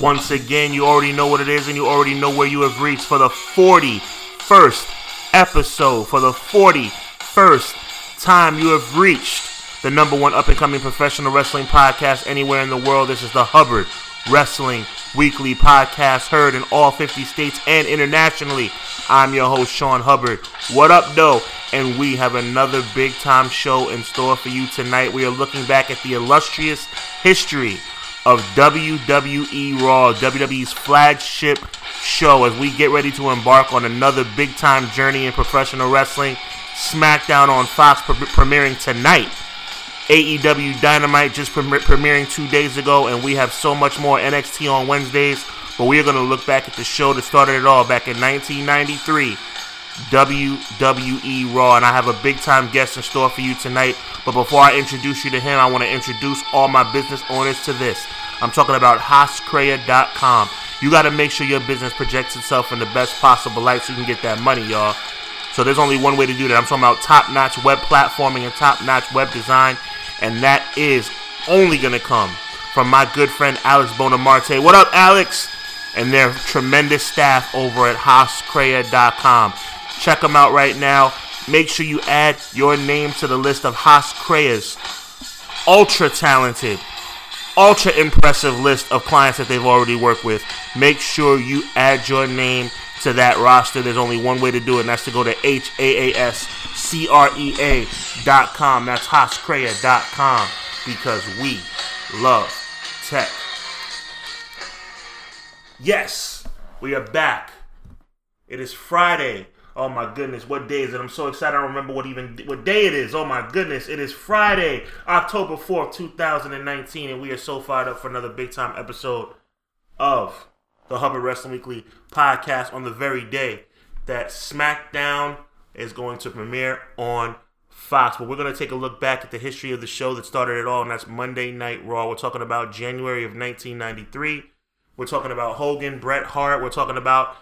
Once again, you already know what it is and you already know where you have reached for the 41st episode. For the 41st time you have reached the number one up and coming professional wrestling podcast anywhere in the world. This is the Hubbard Wrestling Weekly Podcast, heard in all 50 states and internationally. I'm your host, Sean Hubbard. What up, though? And we have another big time show in store for you tonight. We are looking back at the illustrious history of WWE Raw, WWE's flagship show, as we get ready to embark on another big time journey in professional wrestling. SmackDown on Fox pre- premiering tonight. AEW Dynamite just pre- premiering two days ago, and we have so much more NXT on Wednesdays. But we are going to look back at the show that started it all back in 1993. WWE Raw, and I have a big time guest in store for you tonight. But before I introduce you to him, I want to introduce all my business owners to this. I'm talking about HaasCrea.com. You got to make sure your business projects itself in the best possible light so you can get that money, y'all. So there's only one way to do that. I'm talking about top notch web platforming and top notch web design, and that is only going to come from my good friend Alex Bonamarte. What up, Alex? And their tremendous staff over at HaasCrea.com. Check them out right now. Make sure you add your name to the list of Haas Crea's ultra talented, ultra impressive list of clients that they've already worked with. Make sure you add your name to that roster. There's only one way to do it, and that's to go to H A A S C R E A dot com. That's HaasCrea.com because we love tech. Yes, we are back. It is Friday. Oh my goodness, what day is it? I'm so excited. I don't remember what even what day it is. Oh my goodness, it is Friday, October 4th, 2019, and we are so fired up for another big time episode of the Hubbard Wrestling Weekly podcast on the very day that SmackDown is going to premiere on Fox. But we're going to take a look back at the history of the show that started it all, and that's Monday Night Raw. We're talking about January of 1993. We're talking about Hogan, Bret Hart. We're talking about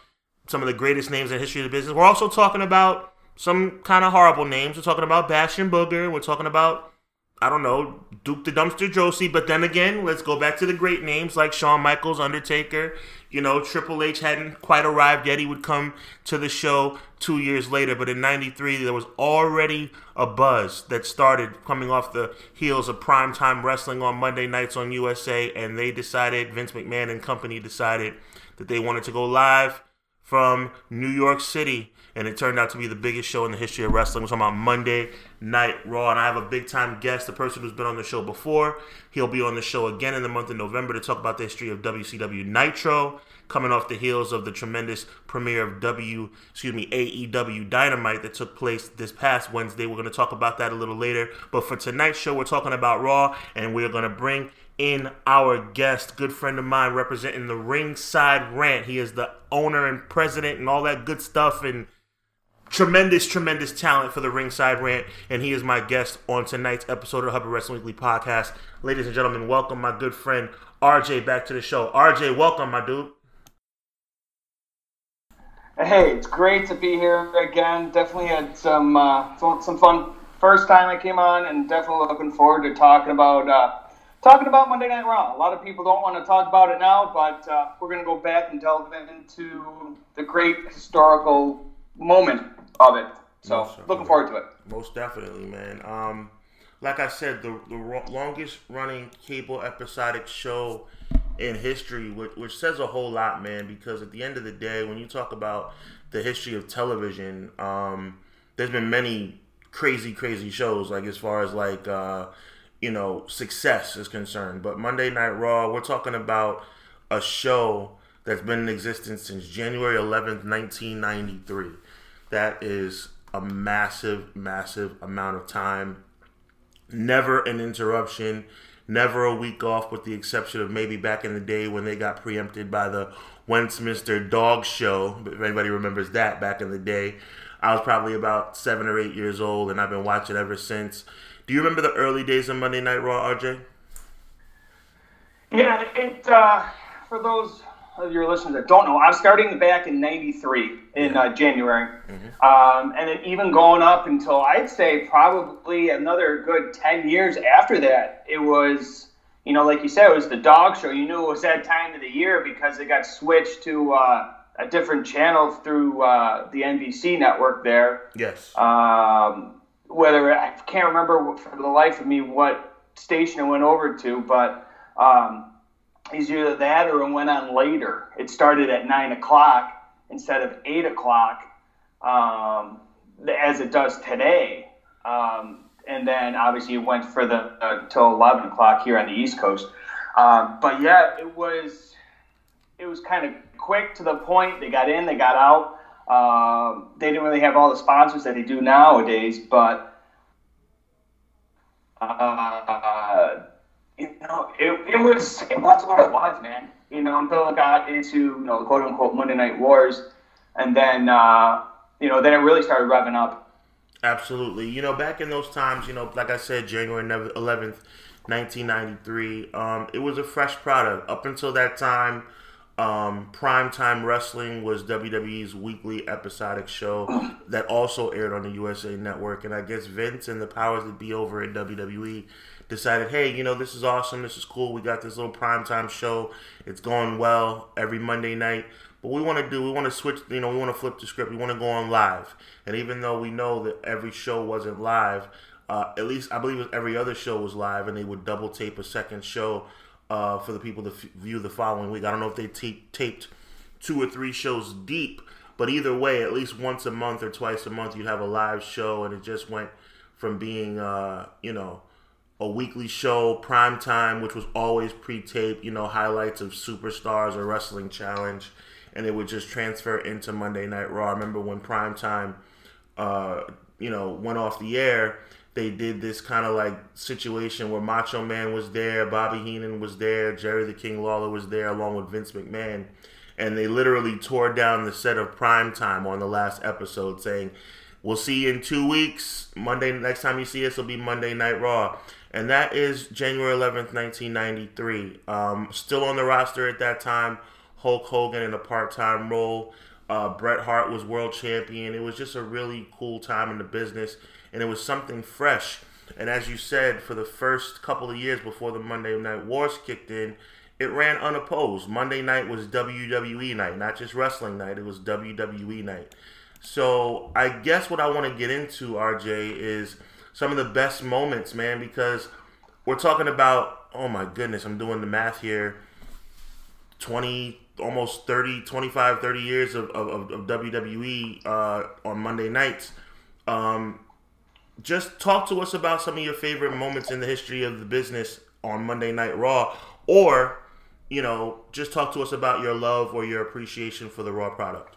some of the greatest names in the history of the business. We're also talking about some kind of horrible names. We're talking about Bastion Booger. We're talking about, I don't know, Duke the Dumpster Droese. But then again, let's go back to the great names like Shawn Michaels, Undertaker. You know, Triple H hadn't quite arrived yet. He would come to the show two years later. But in 93, there was already a buzz that started coming off the heels of primetime wrestling on Monday nights on USA. And they decided, Vince McMahon and company decided that they wanted to go live from New York City, and it turned out to be the biggest show in the history of wrestling. We're talking about Monday Night Raw, and I have a big time guest, the person who's been on the show before. He'll be on the show again in the month of November to talk about the history of WCW Nitro, coming off the heels of the tremendous premiere of W, excuse me, AEW Dynamite that took place this past Wednesday. We're going to talk about that a little later, but for tonight's show, we're talking about Raw, and we're going to bring in our guest, good friend of mine, representing the Ringside Rant. He is the owner and president and all that good stuff and tremendous, tremendous talent for the Ringside Rant. And he is my guest on tonight's episode of Hubbard Wrestling Weekly podcast. Ladies and gentlemen, welcome my good friend RJ back to the show. RJ, welcome, my dude. Hey, it's great to be here again. Definitely had some uh, some fun first time I came on, and definitely looking forward to talking about uh, talking about Monday Night Raw. A lot of people don't want to talk about it now, but uh, we're going to go back and delve into the great historical moment of it. So, looking forward to it. Most definitely, man. Um, like I said, the, the longest running cable episodic show in history, which, which says a whole lot, man, because at the end of the day, when you talk about the history of television, um, there's been many crazy, crazy shows, like as far as like, uh, you know, success is concerned. But Monday Night Raw, we're talking about a show that's been in existence since January 11th, 1993. That is a massive, massive amount of time. Never an interruption, never a week off, with the exception of maybe back in the day when they got preempted by the Westminster Dog Show. If anybody remembers that back in the day, I was probably about seven or eight years old, and I've been watching ever since. Do you remember the early days of Monday Night Raw, RJ? Yeah, it. Uh, for those of your listeners that don't know, I'm starting back in '93 in uh, January, mm-hmm. um, and then even going up until I'd say probably another good ten years after that. It was, you know, like you said, it was the dog show. You knew it was that time of the year because it got switched to uh, a different channel through uh, the NBC network there. Yes. Um, whether I can't remember for the life of me what station it went over to, but um, it's either that or it went on later. It started at nine o'clock instead of eight o'clock, um, as it does today. Um, and then obviously it went for the uh, till eleven o'clock here on the East Coast. Um, but yeah, it was it was kind of quick to the point. They got in, they got out. Um, they didn't really have all the sponsors that they do nowadays, but uh, you know, it, it was it was what it was, man. You know, until it got into you know quote unquote Monday Night Wars, and then uh, you know then it really started revving up. Absolutely. You know, back in those times, you know, like I said, January 11th, 1993, um, it was a fresh product. Up until that time, um, Primetime Wrestling was WWE's weekly episodic show that also aired on the USA Network. And I guess Vince and the powers that be over at WWE decided, hey, you know, this is awesome. This is cool. We got this little primetime show. It's going well every Monday night. But we want to do, we want to switch, you know, we want to flip the script. We want to go on live. And even though we know that every show wasn't live, uh, at least I believe every other show was live, and they would double tape a second show uh, for the people to f- view the following week. I don't know if they t- taped two or three shows deep, but either way, at least once a month or twice a month, you'd have a live show, and it just went from being, uh, you know, a weekly show, prime time, which was always pre-taped, you know, highlights of superstars or wrestling challenge, and it would just transfer into Monday Night Raw. I remember when prime time, uh, you know, went off the air they did this kind of like situation where Macho Man was there, Bobby Heenan was there, Jerry the King Lawler was there, along with Vince McMahon, and they literally tore down the set of Prime Time on the last episode, saying, "We'll see you in two weeks. Monday next time you see us will be Monday Night Raw." And that is January 11th, 1993. Um, still on the roster at that time, Hulk Hogan in a part-time role. Uh, Bret Hart was world champion. It was just a really cool time in the business and it was something fresh. And as you said, for the first couple of years before the Monday Night Wars kicked in, it ran unopposed. Monday night was WWE night, not just wrestling night, it was WWE night. So I guess what I want to get into, RJ, is some of the best moments, man, because we're talking about, oh my goodness, I'm doing the math here 20, almost 30, 25, 30 years of, of, of WWE uh, on Monday nights. Um, just talk to us about some of your favorite moments in the history of the business on Monday Night Raw, or you know, just talk to us about your love or your appreciation for the Raw product.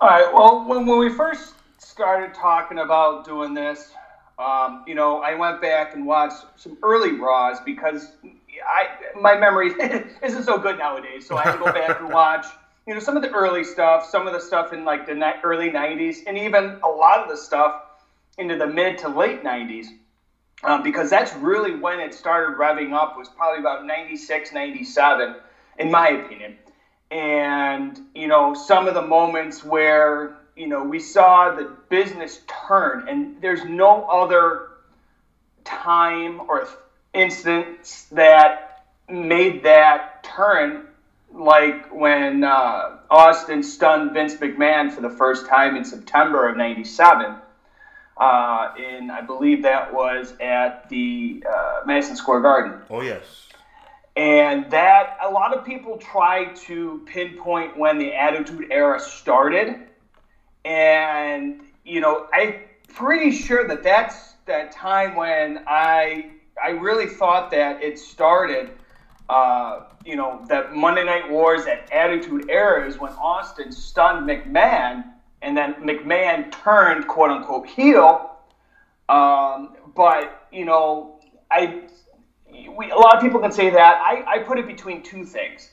All right. Well, when, when we first started talking about doing this, um, you know, I went back and watched some early Raws because I my memory isn't so good nowadays. So I had to go back and watch, you know, some of the early stuff, some of the stuff in like the early '90s, and even a lot of the stuff into the mid to late 90s um, because that's really when it started revving up was probably about 96 97 in my opinion. And you know some of the moments where you know we saw the business turn and there's no other time or instance that made that turn like when uh, Austin stunned Vince McMahon for the first time in September of 97 uh, and I believe that was at the uh, Madison Square Garden. Oh yes. And that a lot of people try to pinpoint when the Attitude Era started, and you know I'm pretty sure that that's that time when I I really thought that it started. Uh, you know that Monday Night Wars, that Attitude Era is when Austin stunned McMahon and then McMahon turned quote unquote heel. Um, but you know, I we, a lot of people can say that. I, I put it between two things.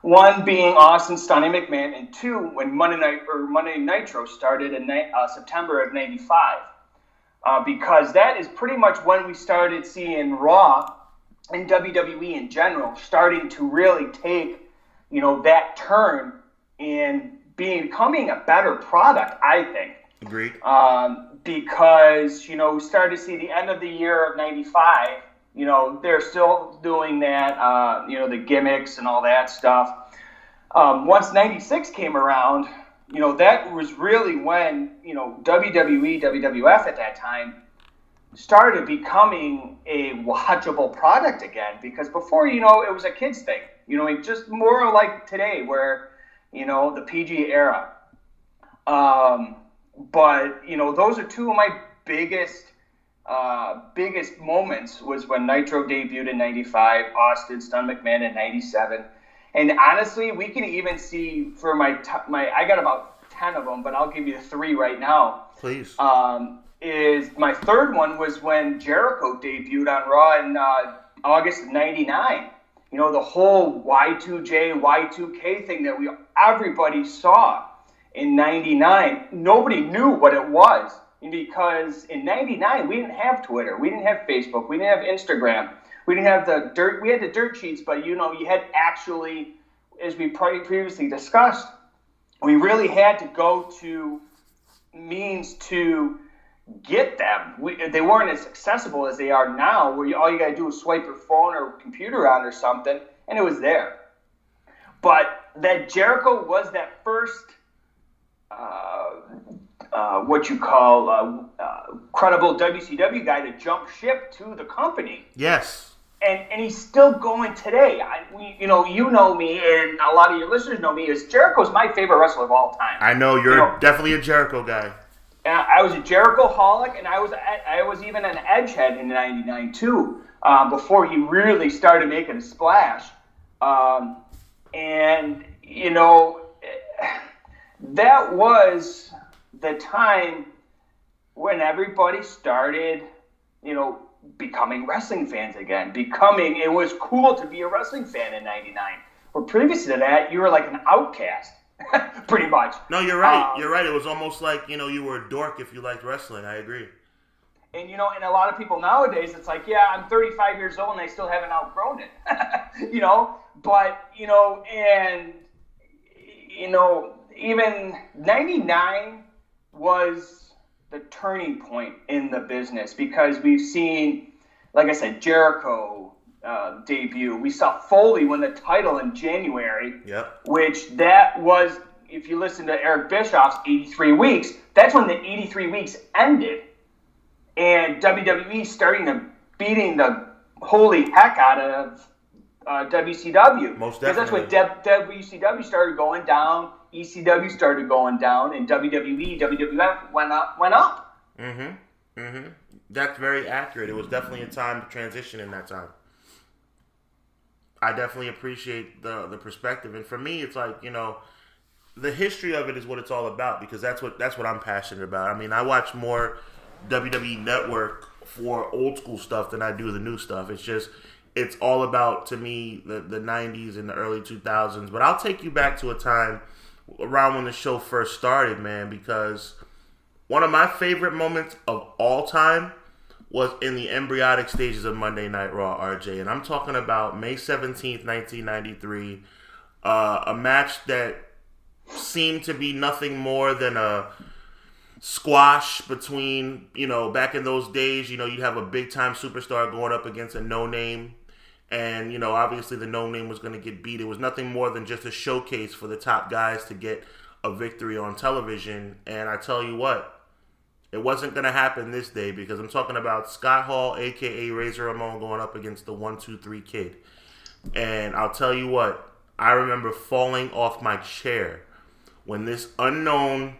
One being Austin stunning McMahon, and two when Monday Night or Monday Nitro started in uh, September of '95, uh, because that is pretty much when we started seeing Raw and WWE in general starting to really take, you know, that turn in becoming a better product, I think. Agreed. Um, because, you know, we started to see the end of the year of 95, You know, they're still doing that. Uh, you know, the gimmicks and all that stuff. Um, once '96 came around, you know, that was really when you know WWE, WWF at that time started becoming a watchable product again. Because before, you know, it was a kids thing. You know, just more like today, where you know the PG era. Um, but you know, those are two of my biggest uh, biggest moments was when Nitro debuted in '95, Austin Stun McMahon in '97, and honestly, we can even see for my t- my I got about ten of them, but I'll give you three right now. Please. Um, is my third one was when Jericho debuted on Raw in uh, August of '99. You know the whole Y2J Y2K thing that we everybody saw in '99. Nobody knew what it was because in 99 we didn't have twitter we didn't have facebook we didn't have instagram we didn't have the dirt we had the dirt sheets but you know you had actually as we previously discussed we really had to go to means to get them we, they weren't as accessible as they are now where you, all you got to do is swipe your phone or computer on or something and it was there but that jericho was that first uh, uh, what you call uh, uh credible WCW guy to jump ship to the company. Yes. And, and he's still going today. I, we, you know, you know me, and a lot of your listeners know me. Is Jericho's my favorite wrestler of all time? I know you're you know, definitely a Jericho guy. I was a Jericho holic, and I was I was even an Edgehead in '99 too. Uh, before he really started making a splash, um, and you know that was the time when everybody started, you know, becoming wrestling fans again. Becoming, it was cool to be a wrestling fan in '99. Where previous to that, you were like an outcast, pretty much. No, you're right. Um, you're right. It was almost like you know you were a dork if you liked wrestling. I agree. And you know, and a lot of people nowadays, it's like, yeah, I'm 35 years old and I still haven't outgrown it. you know, but you know, and you know, even 99 was the turning point in the business because we've seen, like I said, Jericho uh, debut. We saw Foley win the title in January, yep. which that was, if you listen to Eric Bischoff's 83 weeks, that's when the 83 weeks ended. And WWE starting to beating the holy heck out of uh, WCW. Most definitely. Because that's when WCW started going down ECW started going down, and WWE, WWF went up. Went up. Mm-hmm. Mm-hmm. That's very accurate. It was definitely a time to transition in that time. I definitely appreciate the the perspective, and for me, it's like you know, the history of it is what it's all about because that's what that's what I'm passionate about. I mean, I watch more WWE Network for old school stuff than I do the new stuff. It's just it's all about to me the the 90s and the early 2000s. But I'll take you back to a time around when the show first started, man, because one of my favorite moments of all time was in the embryonic stages of Monday Night Raw, RJ. And I'm talking about May 17th, 1993, uh, a match that seemed to be nothing more than a squash between, you know, back in those days, you know, you'd have a big time superstar going up against a no name and you know obviously the no name was going to get beat. It was nothing more than just a showcase for the top guys to get a victory on television. And I tell you what, it wasn't going to happen this day because I'm talking about Scott Hall, aka Razor Ramon, going up against the one two three kid. And I'll tell you what, I remember falling off my chair when this unknown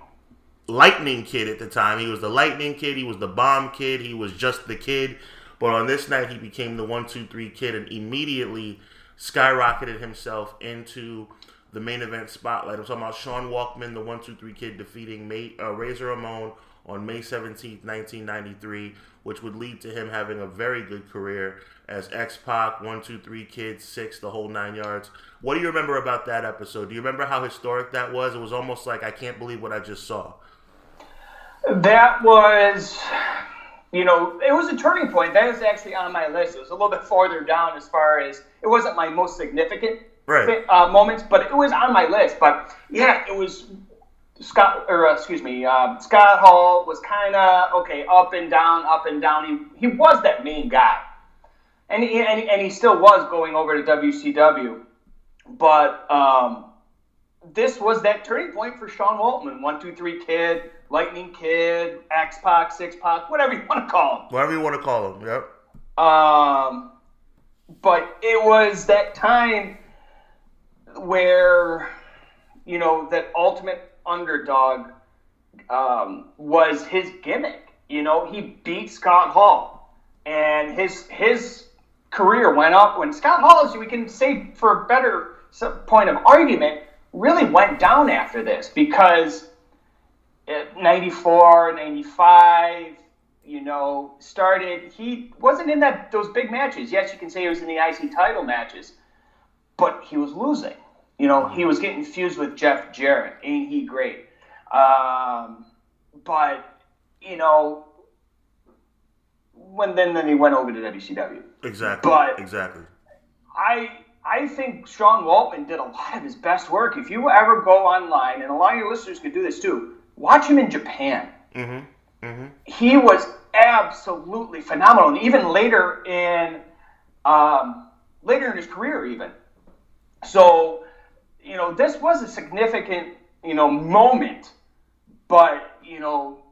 Lightning Kid at the time. He was the Lightning Kid. He was the Bomb Kid. He was just the kid. But on this night, he became the one, two, three kid and immediately skyrocketed himself into the main event spotlight. I'm talking about Sean Waltman, the one, two, three kid, defeating May, uh, Razor Ramon on May 17th, 1993, which would lead to him having a very good career as X Pac, one, two, three kids, six, the whole nine yards. What do you remember about that episode? Do you remember how historic that was? It was almost like I can't believe what I just saw. That was you know, it was a turning point. That was actually on my list. It was a little bit farther down as far as it wasn't my most significant right. uh, moments, but it was on my list. But yeah, it was Scott, or uh, excuse me, uh, Scott Hall was kind of okay, up and down, up and down. He he was that main guy, and he, and, he, and he still was going over to WCW, but um, this was that turning point for Sean Waltman. One, two, three, kid, Lightning Kid, X Pac, Six Pac, whatever you want to call him. Whatever you want to call him. Yep. Um, but it was that time where you know that ultimate underdog um, was his gimmick. You know, he beat Scott Hall, and his his career went up when Scott Hall, as we can say for a better point of argument, really went down after this because 94, 95, you know, started. He wasn't in that those big matches. Yes, you can say he was in the IC title matches, but he was losing. You know, he was getting fused with Jeff Jarrett. Ain't he great? Um, but you know, when then then he went over to WCW. Exactly. But exactly. I I think Sean Waltman did a lot of his best work. If you ever go online, and a lot of your listeners could do this too, watch him in Japan. Mm-hmm. Mm-hmm. He was absolutely phenomenal, and even later in um, later in his career, even. So, you know, this was a significant you know moment, but you know,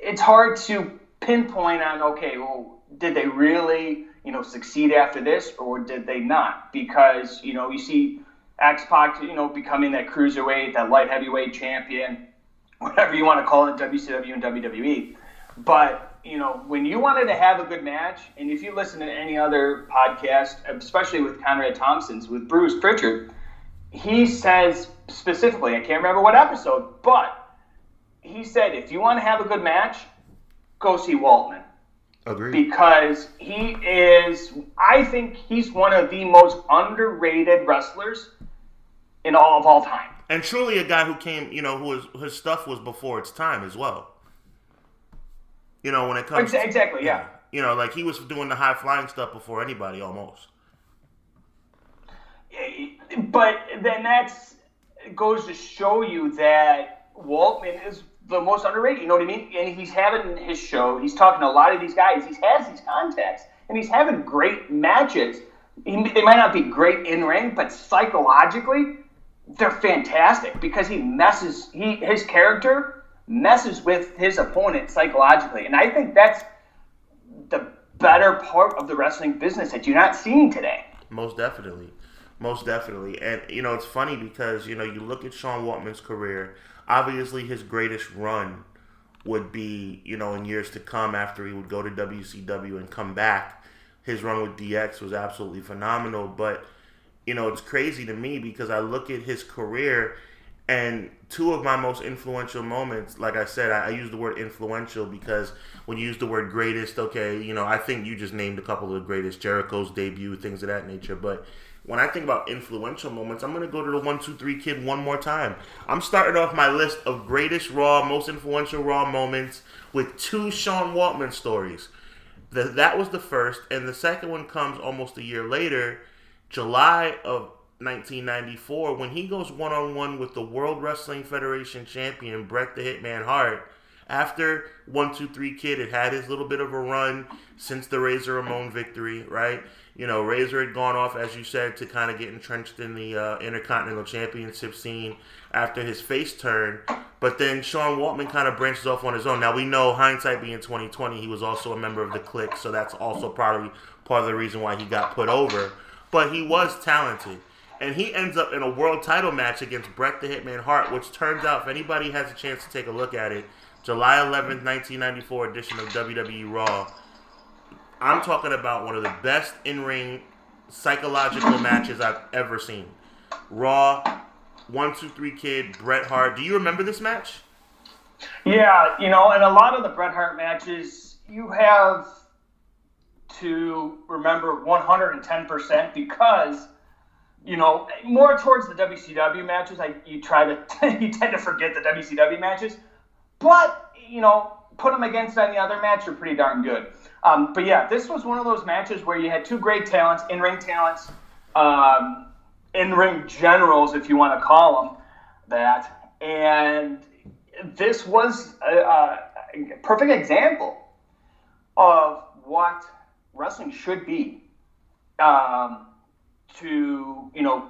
it's hard to pinpoint on. Okay, well, did they really? you know, succeed after this, or did they not? Because you know, you see X Pac, you know, becoming that cruiserweight, that light heavyweight champion, whatever you want to call it, WCW and WWE. But you know, when you wanted to have a good match, and if you listen to any other podcast, especially with Conrad Thompson's, with Bruce Pritchard, he says specifically, I can't remember what episode, but he said if you want to have a good match, go see Waltman. Agreed. Because he is, I think he's one of the most underrated wrestlers in all of all time. And truly a guy who came, you know, who was his stuff was before its time as well. You know, when it comes exactly, to, exactly, yeah. You know, like he was doing the high flying stuff before anybody almost. But then that's goes to show you that Waltman is the most underrated. You know what I mean? And he's having his show. He's talking to a lot of these guys. He has these contacts, and he's having great matches. He, they might not be great in ring, but psychologically, they're fantastic because he messes. He his character messes with his opponent psychologically, and I think that's the better part of the wrestling business that you're not seeing today. Most definitely, most definitely, and you know it's funny because you know you look at Sean Waltman's career obviously his greatest run would be, you know, in years to come after he would go to WCW and come back. His run with DX was absolutely phenomenal, but you know, it's crazy to me because I look at his career and two of my most influential moments, like I said, I, I, use the word influential because when you use the word greatest, okay, you know, I think you just named a couple of the greatest, Jericho's debut, things of that nature. But when I think about influential moments, I'm to go to the one, two, three kid one more time. I'm starting off my list of greatest Raw, most influential Raw moments with two Sean Waltman stories. The, that was the first, and the second one comes almost a year later, July of 1994, when he goes one on one with the World Wrestling Federation champion Bret the Hitman Hart. After one, two, three kid had had his little bit of a run since the Razor Ramon victory, right? You know, Razor had gone off, as you said, to kind of get entrenched in the uh, Intercontinental Championship scene after his face turn. But then Sean Waltman kind of branches off on his own. Now we know, hindsight being 2020, he was also a member of the clique, so that's also probably part of the reason why he got put over. But he was talented. And he ends up in a world title match against Bret the Hitman Hart, which turns out, if anybody has a chance to take a look at it, July 11th, 1994 edition of WWE Raw I'm talking about one of the best in ring psychological matches I've ever seen. Raw, one, two, three kid, Bret Hart. Do you remember this match? Yeah, you know, and a lot of the Bret Hart matches, you have to remember 110% because, you know, more towards the WCW matches, I you try to you tend to forget the WCW matches, but you know, put them against any other match, you're pretty darn good. Um, but yeah, this was one of those matches where you had two great talents, in ring talents, um, in ring generals, if you want to call them that. And this was a, a perfect example of what wrestling should be um, to you know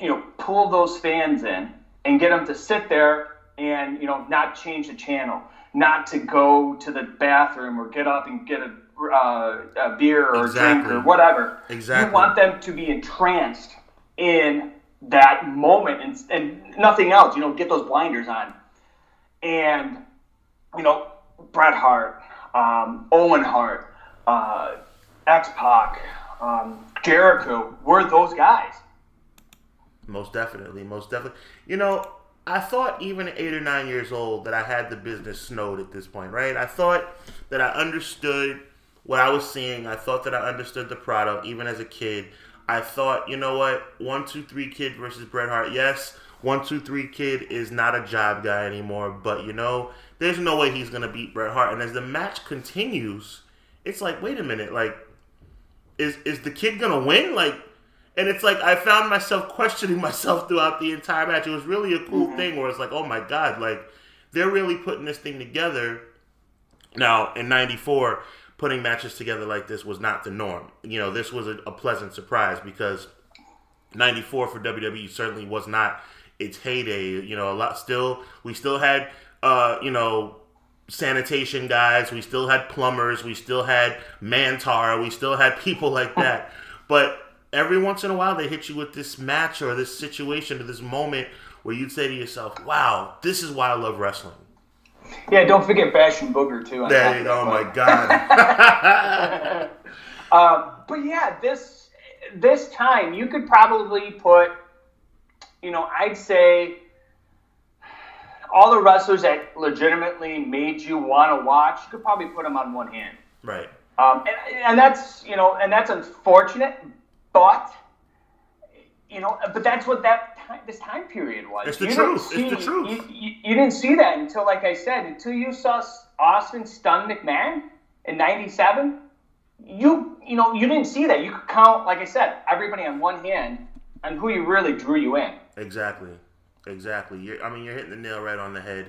you know pull those fans in and get them to sit there and you know not change the channel, not to go to the bathroom or get up and get a, uh, a beer or Exactly. drink or whatever. Exactly. You want them to be entranced in that moment and, and nothing else. You know, get those blinders on. And you know, Bret Hart, um, Owen Hart, uh, X Pac, um, Jericho were those guys. Most definitely, most definitely. You know, I thought even eight or nine years old that I had the business snowed at this point, right? I thought that I understood what I was seeing. I thought that I understood the product, even as a kid. I thought, you know what, one, two, three kid versus Bret Hart. Yes, one, two, three kid is not a job guy anymore, but you know, there's no way he's gonna beat Bret Hart. And as the match continues, it's like, wait a minute, like, is is the kid gonna win? Like, and it's like I found myself questioning myself throughout the entire match. It was really a cool mm-hmm. thing where it's like, oh my god, like they're really putting this thing together. Now in '94, putting matches together like this was not the norm. You know, this was a, a pleasant surprise because '94 for WWE certainly was not its heyday. You know, a lot still we still had uh, you know sanitation guys, we still had plumbers, we still had Mantaur, we still had people like that. But every once in a while they hit you with this match or this situation or this moment where you'd say to yourself, "Wow, this is why I love wrestling." Yeah, don't forget Bastion Booger too. on top There, of that, oh my god. Uh, but yeah, this this time you could probably put, you know, I'd say all the wrestlers that legitimately made you want to watch, you could probably put them on one hand. right. Um, and, and that's you know, and that's unfortunate, but you know, but that's what that time, this time period was. It's the You truth. It's the see- truth. You, you, you didn't see that until, like I said, until you saw Austin stun McMahon in '97. You you know you didn't see that. You could count, like I said, everybody on one hand on who you really drew you in. Exactly. Exactly. You're, I mean, you're hitting the nail right on the head.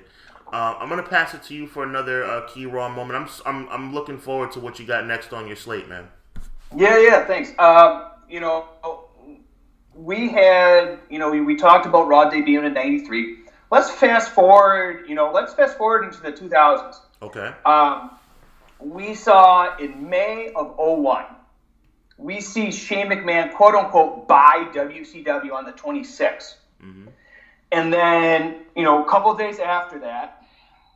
Uh, I'm gonna pass it to you for another uh, key raw moment. I'm, I'm I'm looking forward to what you got next on your slate, man. Yeah, yeah, thanks. Um, you know, we had, you know, we, we talked about Raw debuting in '93. Let's fast forward, you know, let's fast forward into the 2000s. Okay. Um, we saw in May of 01, we see Shane McMahon, quote unquote, buy WCW on the 26th. And then, you know, a couple of days after that,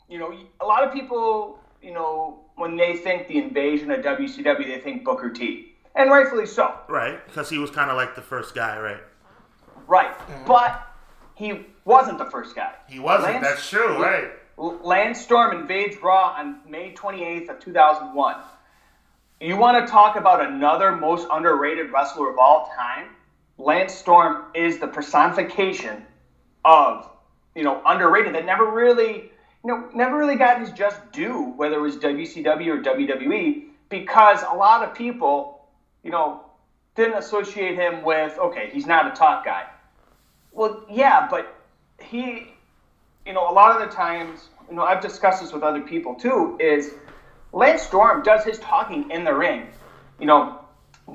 you know, a lot of people, you know, when they think the invasion of WCW, they think Booker T. And rightfully so. Right, because he was kind of like the first guy, right? Right. Mm-hmm. But he wasn't the first guy. He wasn't. Lance- That's true, right? Lance Storm invades Raw on May 28th of 2001. You want to talk about another most underrated wrestler of all time? Lance Storm is the personification of, you know, underrated that never really, you know, never really got his just due, whether it was WCW or WWE, because a lot of people, you know, didn't associate him with, okay, he's not a top guy. Well, yeah, but he, you know, a lot of the times, you know, I've discussed this with other people too, is Lance Storm does his talking in the ring. You know,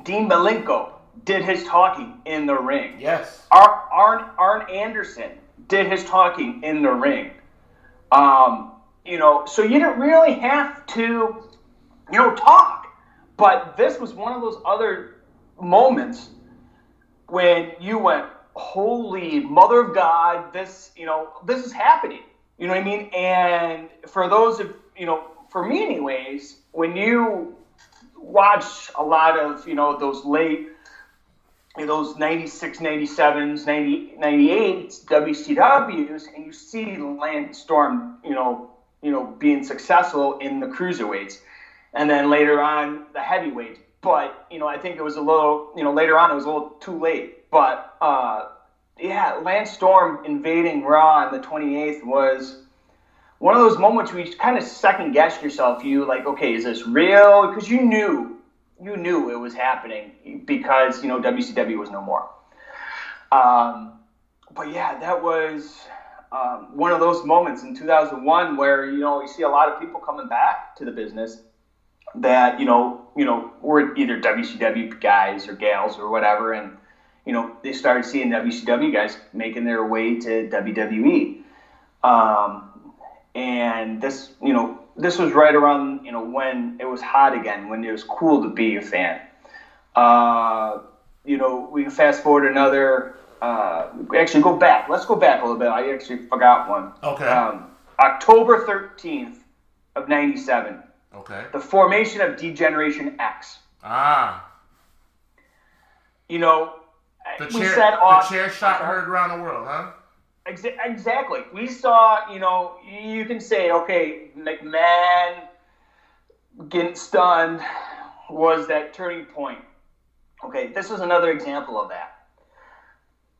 Dean Malenko did his talking in the ring. Yes. Ar- Arn, Arn Anderson did his talking in the ring. Um, you know, so you didn't really have to, you know, talk. But this was one of those other moments when you went, holy mother of God, this, you know, this is happening. You know what I mean? And for those of, you know, for me anyways, when you watch a lot of, you know, those late, those 96, 97s, 90, 98s WCWs, and you see Lance Storm, you know, you know, being successful in the cruiserweights, and then later on the heavyweights. But you know, I think it was a little, you know, later on it was a little too late. But uh, yeah, Lance Storm invading Raw on the 28th was one of those moments where you kind of second guess yourself. You like, okay, is this real? Because you knew, you knew it was happening because you know WCW was no more. Um, but yeah, that was um, one of those moments in 2001 where you know you see a lot of people coming back to the business. That you know you know were either WCW guys or gals or whatever, and you know they started seeing WCW guys making their way to WWE. Um, and this you know this was right around you know when it was hot again, when it was cool to be a fan. Uh, you know, we can fast forward another. Uh, actually, go back. Let's go back a little bit. I actually forgot one. Okay. Um, October thirteenth of '97. Okay. The formation of Degeneration X. Ah. You know, The we chair, said the chair shot heard around the world, huh? Exa- Exactly. We saw, you know, you can say, okay, McMahon getting stunned was that turning point. Okay, this is another example of that.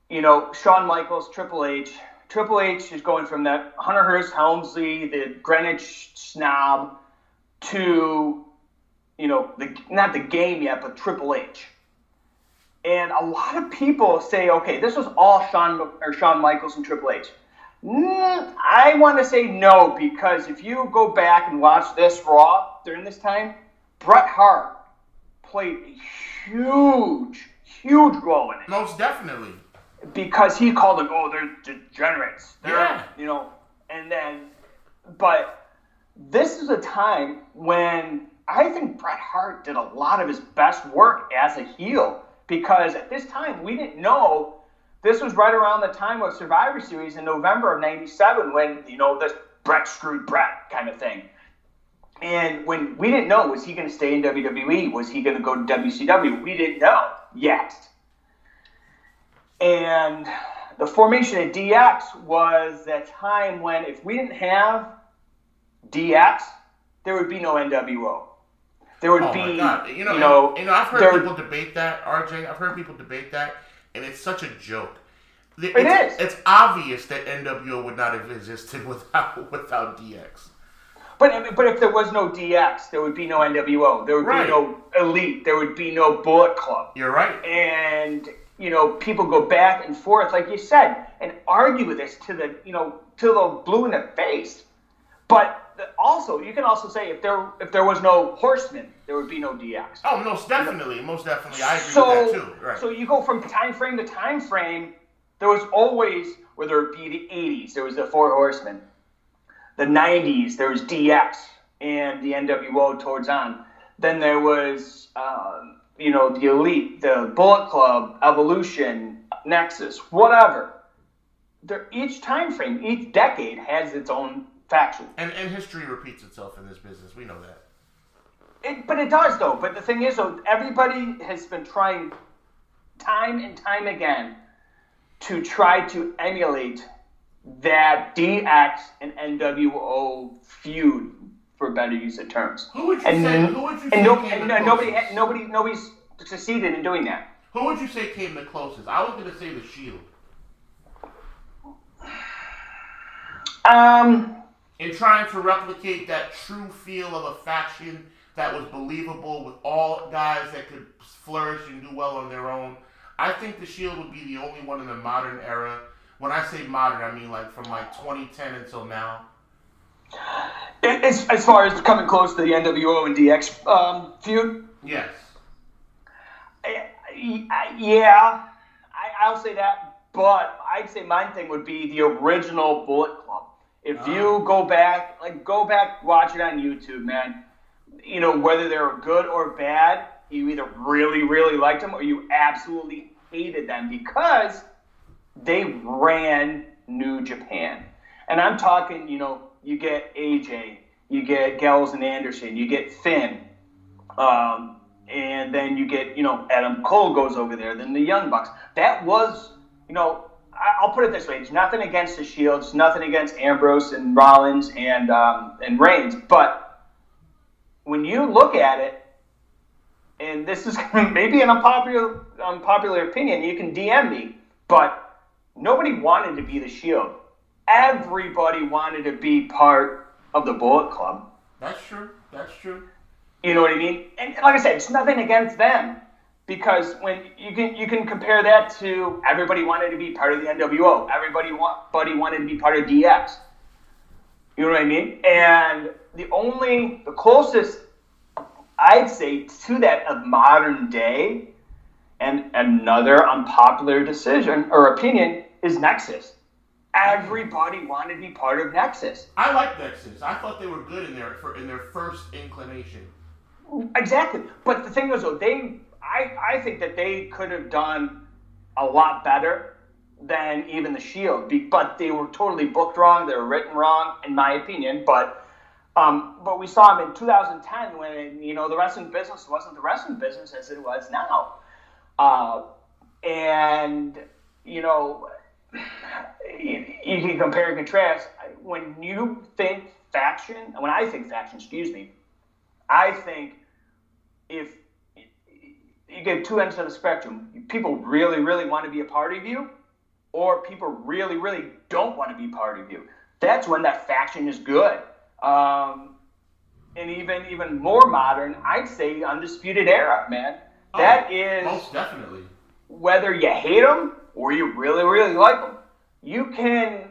You know, Shawn Michaels, Triple H. Triple H is going from that Hunter Hearst Helmsley, the Greenwich snob, to, you know, the not the game yet, but Triple H. And a lot of people say, okay, this was all Shawn or Shawn Michaels and Triple H. Mm, I want to say no because if you go back and watch this Raw during this time, Bret Hart played a huge, huge role in it Most definitely. because he called them, oh, they're degenerates. They're, Yeah. You know, and then, but this is a time when I think Bret Hart did a lot of his best work as a heel because at this time we didn't know. This was right around the time of Survivor Series in November of '97 when you know this Bret screwed Bret kind of thing. And when we didn't know, was he going to stay in WWE? Was he going to go to WCW? We didn't know yet. And the formation of DX was that time when if we didn't have DX, there would be no NWO. There would Oh be! You know, you know, you know, I've heard people debate that, RJ. I've heard people debate that, and it's such a joke. It it's, is. It's obvious that NWO would not have existed without without DX. But but if there was no DX, there would be no NWO. There would Right. be no Elite. There would be no Bullet Club. You're right. and you know people go back and forth like you said and argue with this to the you know to the blue in the face but also you can also say if there if there was no horsemen, there would be no dx Oh, most definitely, most definitely. I agree so with that too. Right. so you go from time frame to time frame there was always whether it be the 80s there was the four horsemen the 90s there was dx and the nwo towards on then there was um, you know the elite the bullet club evolution nexus whatever there, each time frame each decade has its own faction and and history repeats itself in this business. We know that. It, but it does though. But the thing is, though, everybody has been trying time and time again to try to emulate that DX and NWO feud, for better use of terms. Who would you And say? Who would you say and, no, came and the nobody, nobody, nobody's succeeded in doing that. Who would you say came the closest? I was going to say the Shield. Um, in trying to replicate that true feel of a faction that was believable with all guys that could flourish and do well on their own. I think the Shield would be the only one in the modern era. When I say modern, I mean like from like 2010 until now. as, as far as coming close to the NWO and DX um, feud, Yes. I- I- yeah, I, I'll say that. But I'd say my thing would be the original Bullet Club. If you go back, like go back, watch it on YouTube, man. You know whether they were good or bad, you either really, really liked them or you absolutely hated them because they ran New Japan. And I'm talking, you know, you get AJ, you get Gallows and Anderson, you get Finn, um, and then you get, you know, Adam Cole goes over there, then the Young Bucks. That was, you know, I'll put it this way: it's nothing against the Shields, nothing against Ambrose and Rollins and um, and Reigns, but when you look at it, and this is maybe an unpopular unpopular opinion, you can DM me, but nobody wanted to be the Shield. Everybody wanted to be part of the Bullet Club. That's true. That's true. You know what I mean? And like I said, it's nothing against them because when you can you can compare that to everybody wanted to be part of the NWO, everybody want, buddy wanted to be part of DX. You know what I mean? And the only the closest I'd say to that of modern day, and another unpopular decision or opinion is Nexus. Everybody wanted to be part of Nexus. I like Nexus. I thought they were good in their for, in their first inclination. Exactly, but the thing was, though, they I I think that they could have done a lot better than even the Shield, but they were totally booked wrong. They were written wrong, in my opinion. But um, but we saw them in 2010 when you know the wrestling business wasn't the wrestling business as it was now, uh, and you know you, you can compare and contrast. When you think faction, when I think faction, excuse me, I think if you get two ends of the spectrum, people really, really want to be a part of you, or people really, really don't want to be part of you. That's when that faction is good. Um, and even even more modern, I'd say Undisputed Era, man. Oh, that is most definitely. Whether you hate them or you really really like them, you can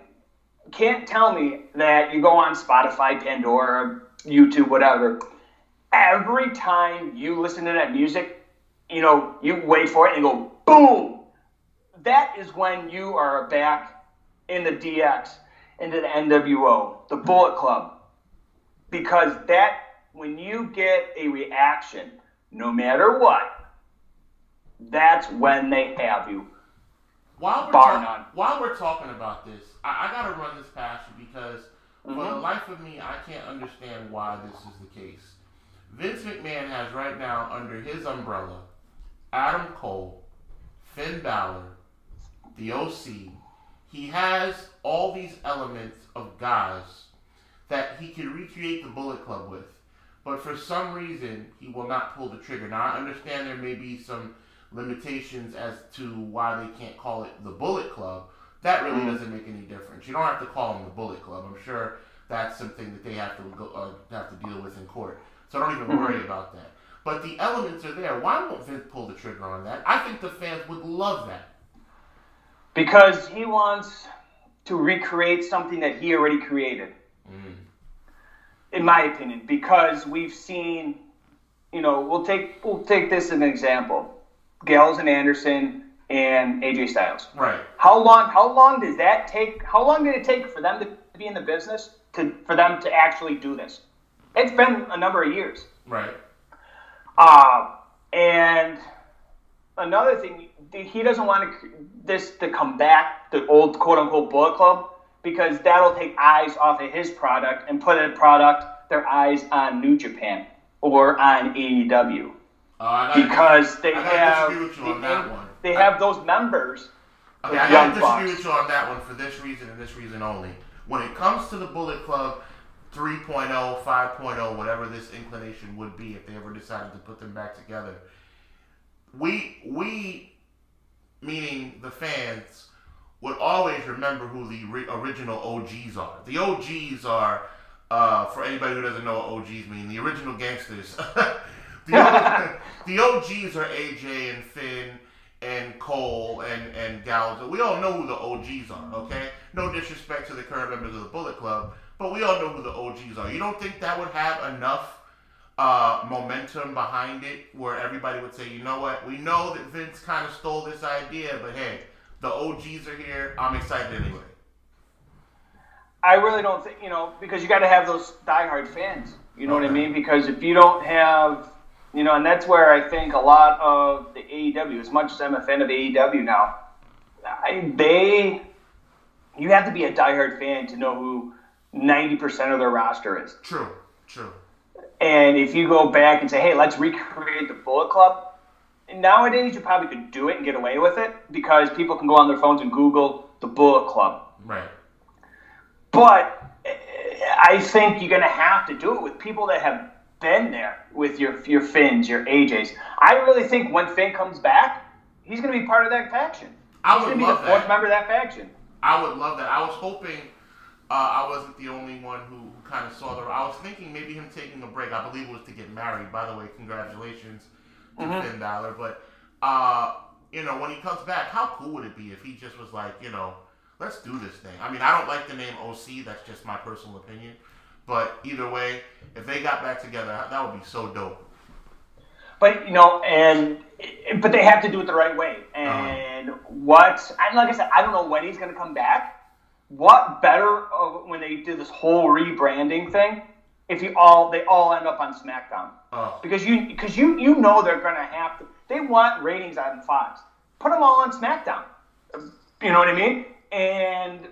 can't tell me that you go on Spotify, Pandora, YouTube, whatever. Every time you listen to that music, you know you wait for it and go boom. That is when you are back in the DX, into the NWO, the Bullet Club, because that when you get a reaction, no matter what, that's when they have you. While we're, ta- while we're talking about this, I, I got to run this past you because mm-hmm. for the mm-hmm. life of me, I can't understand why this is the case. Vince McMahon has right now under his umbrella Adam Cole, Finn Balor, the OC. He has all these elements of guys that he can recreate the Bullet Club with. But for some reason, he will not pull the trigger. Now, I understand there may be some limitations as to why they can't call it the Bullet Club. That really mm. doesn't make any difference. You don't have to call them the Bullet Club. I'm sure that's something that they have to go, uh, have to deal with in court. So don't even worry mm-hmm. about that. But the elements are there. Why won't Vince pull the trigger on that? I think the fans would love that. Because he wants to recreate something that he already created. Mm in my opinion, because we've seen, you know, we'll take we'll take this as an example: Gallows and Anderson and AJ Styles. Right. How long? How long does that take? How long did it take for them to be in the business to for them to actually do this? It's been a number of years. Right. Uh, and another thing, he doesn't want to, this to come back, the old quote unquote Bullet Club because that'll take eyes off of his product and put a product their eyes on New Japan or on AEW. Uh, because they have they, they have those members. Okay, I disagree with you on that one for this reason and this reason only. When it comes to the Bullet Club 3.0, 5.0, whatever this inclination would be if they ever decided to put them back together, we we meaning the fans would always remember who the original OGs are. The OGs are, uh, for anybody who doesn't know what OGs mean, the original gangsters. the, the OGs are AJ and Finn and Cole and, and Gallows. We all know who the OGs are, okay? No disrespect to the current members of the Bullet Club, but we all know who the OGs are. You don't think that would have enough uh, momentum behind it where everybody would say, you know what, we know that Vince kind of stole this idea, but hey, the OGs are here. I'm excited anyway. I really don't think you know because you got to have those diehard fans. You know okay. what I mean? Because if you don't have, you know, and that's where I think a lot of the AEW, as much as I'm a fan of AEW now, I, they, you have to be a diehard fan to know who 90% of their roster is. True, true. And if you go back and say, hey, let's recreate the Bullet Club, nowadays you probably could do it and get away with it because people can go on their phones and Google the Bullet Club. Right. But eh, I think you're going to have to do it with people that have been there with your your Finns, your AJs. I really think when Finn comes back, he's going to be part of that faction. I would he's love be the fourth member of that faction. I would love that. I was hoping uh, I wasn't the only one who, who kind of saw the. I was thinking maybe him taking a break. I believe it was to get married. By the way, congratulations to mm-hmm. Finn Balor. But uh, you know, when he comes back, how cool would it be if he just was like, you know, let's do this thing? I mean, I don't like the name OC. That's just my personal opinion. But either way, if they got back together, that would be so dope. but you know, and but they have to do it the right way. And uh-huh. what? And like I said, I don't know when he's going to come back. What better uh, when they do this whole rebranding thing? If you all they all end up on SmackDown uh. because you because you you know they're going to have to. They want ratings on Fox. Put them all on SmackDown. You know what I mean? And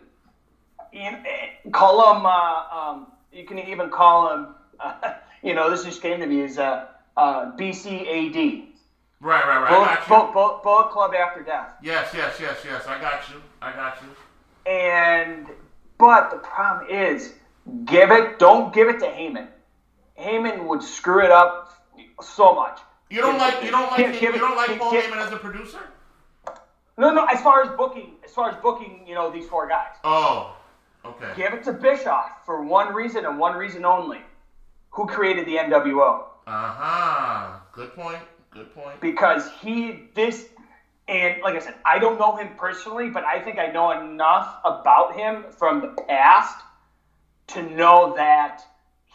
you know, call them. Uh, um, you can even call them. Uh, you know, this just came to me as uh, uh, BCAD. Right, right, right. Bullet, I got you. Bullet, Bullet Club After Death. Yes, yes, yes, yes. I got you. I got you. And but the problem is, give it. Don't give it to Heyman. Heyman would screw it up so much. You don't like. You don't like. Give, you don't like Paul give, Heyman as a producer. No, no. As far as booking, as far as booking, you know these four guys. Oh, okay. Give it to Bischoff for one reason and one reason only. Who created the NWO? Uh huh. Good point. Good point. Because he this and like I said, I don't know him personally, but I think I know enough about him from the past to know that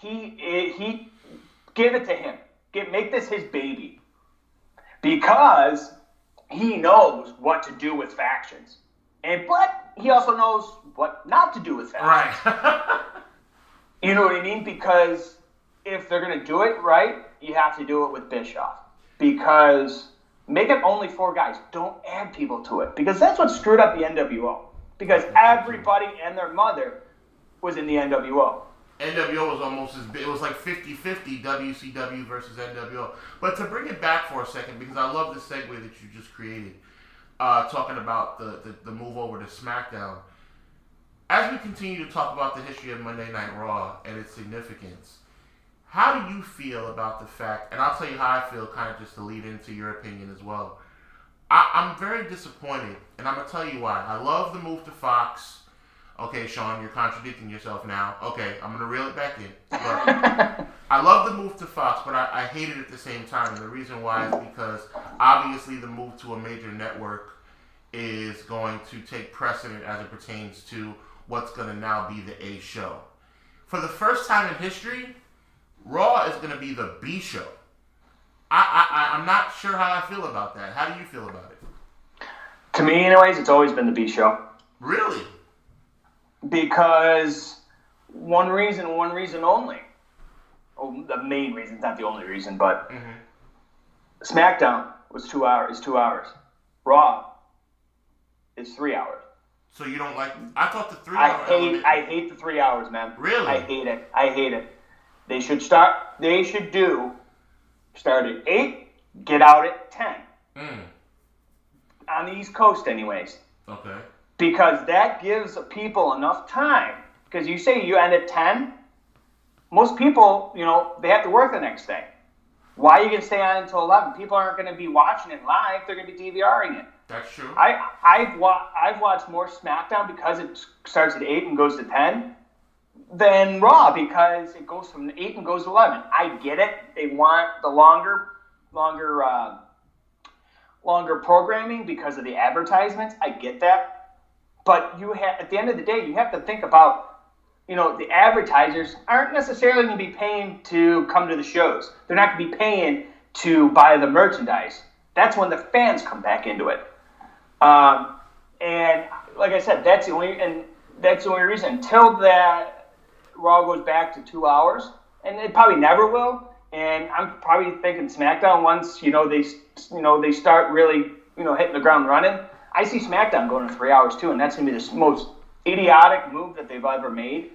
he he give it to him. Get make this his baby. Because he knows what to do with factions. And but he also knows what not to do with factions. Right. you know what I mean? Because if they're gonna do it right, you have to do it with Bischoff. Because make it only four guys. Don't add people to it. Because that's what screwed up the NWO. Because everybody and their mother was in the NWO. NWO was almost as big. It was like 50 50 WCW versus NWO. But to bring it back for a second, because I love the segue that you just created, uh, talking about the, the, the move over to SmackDown. As we continue to talk about the history of Monday Night Raw and its significance, how do you feel about the fact, and I'll tell you how I feel, kind of just to lead into your opinion as well. I, I'm very disappointed, and I'm going to tell you why. I love the move to Fox. Okay, Sean, you're contradicting yourself now. Okay, I'm gonna reel it back in. But I love the move to Fox, but I, I hate it at the same time. And the reason why is because obviously the move to a major network is going to take precedent as it pertains to what's gonna now be the A show. For the first time in history, Raw is gonna be the B show. I, I I'm not sure how I feel about that. How do you feel about it? To me, anyways, it's always been the B show. Really? because one reason, one reason only. Oh, the main reason, not the only reason, but mm-hmm. SmackDown was two hours. Is two hours. Raw is three hours. So you don't like? I thought the three. I hate. Element. I hate the three hours, man. Really? I hate it. I hate it. They should start. They should do. Start at eight. Get out at ten. Mm. On the East Coast, anyways. Okay because that gives people enough time. Because you say you end at 10, most people, you know, they have to work the next day. Why are you to stay on until 11? People aren't going to be watching it live, they're going to be DVRing it. That's true. I, I've, wa- I've watched more SmackDown because it starts at 8 and goes to 10 than Raw because it goes from 8 and goes 11. I get it. They want the longer, longer, uh, longer programming because of the advertisements. I get that. But you have at the end of the day, you have to think about, you know, the advertisers aren't necessarily going to be paying to come to the shows. They're not going to be paying to buy the merchandise. That's when the fans come back into it. Um, and like I said, that's the only and that's the only reason until that Raw goes back to two hours, and it probably never will. And I'm probably thinking SmackDown once you know they you know they start really you know hitting the ground running I see SmackDown going to three hours too, and that's gonna be the most idiotic move that they've ever made.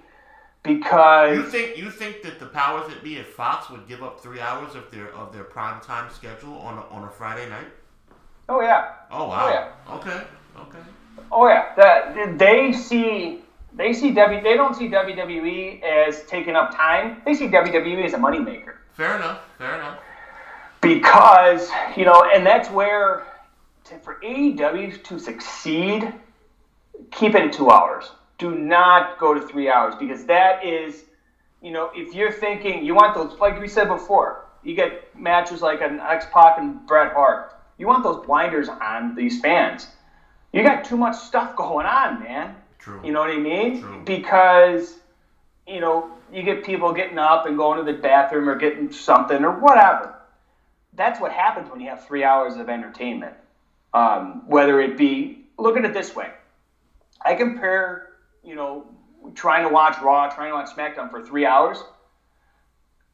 Because you think you think that the powers that be at Fox would give up three hours of their of their prime time schedule on a, on a Friday night? Oh yeah. Oh, oh wow. Oh, yeah. Okay. Okay. Oh yeah. The, they see they see W they don't see WWE as taking up time. They see WWE as a moneymaker. Fair enough. Fair enough. Because you know, and that's where to, for AEW to succeed, keep it at two hours. Do not go to three hours because that is, you know, if you're thinking you want those, like we said before, you get matches like an X Pac and Bret Hart. You want those blinders on these fans. You got too much stuff going on, man. True. You know what I mean? True. Because, you know, you get people getting up and going to the bathroom or getting something or whatever. that's what happens when you have three hours of entertainment. Um, whether it be, look at it this way. I compare, you know, trying to watch Raw, trying to watch SmackDown for three hours.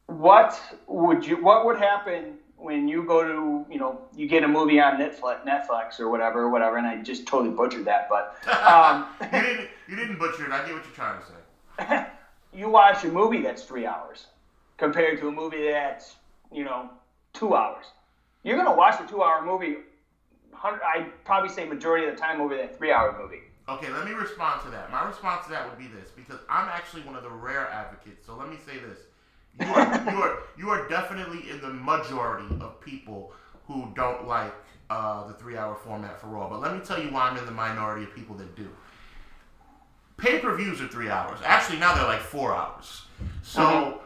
What would you? What would happen when you go to, you know, you get a movie on Netflix, Netflix or whatever, whatever? And I just totally butchered that, but um, you didn't. You didn't butcher it. I get what you're trying to say. you watch a movie that's three hours compared to a movie that's, you know, two hours. You're gonna watch a two-hour movie. I'd probably say majority of the time over that three-hour movie. Okay, let me respond to that. My response to that would be this because I'm actually one of the rare advocates. So let me say this: you are you are you are definitely in the majority of people who don't like uh, the three-hour format for Raw. But let me tell you why I'm in the minority of people that do. Pay-per-views are three hours. Actually, now they're like four hours. So. Mm-hmm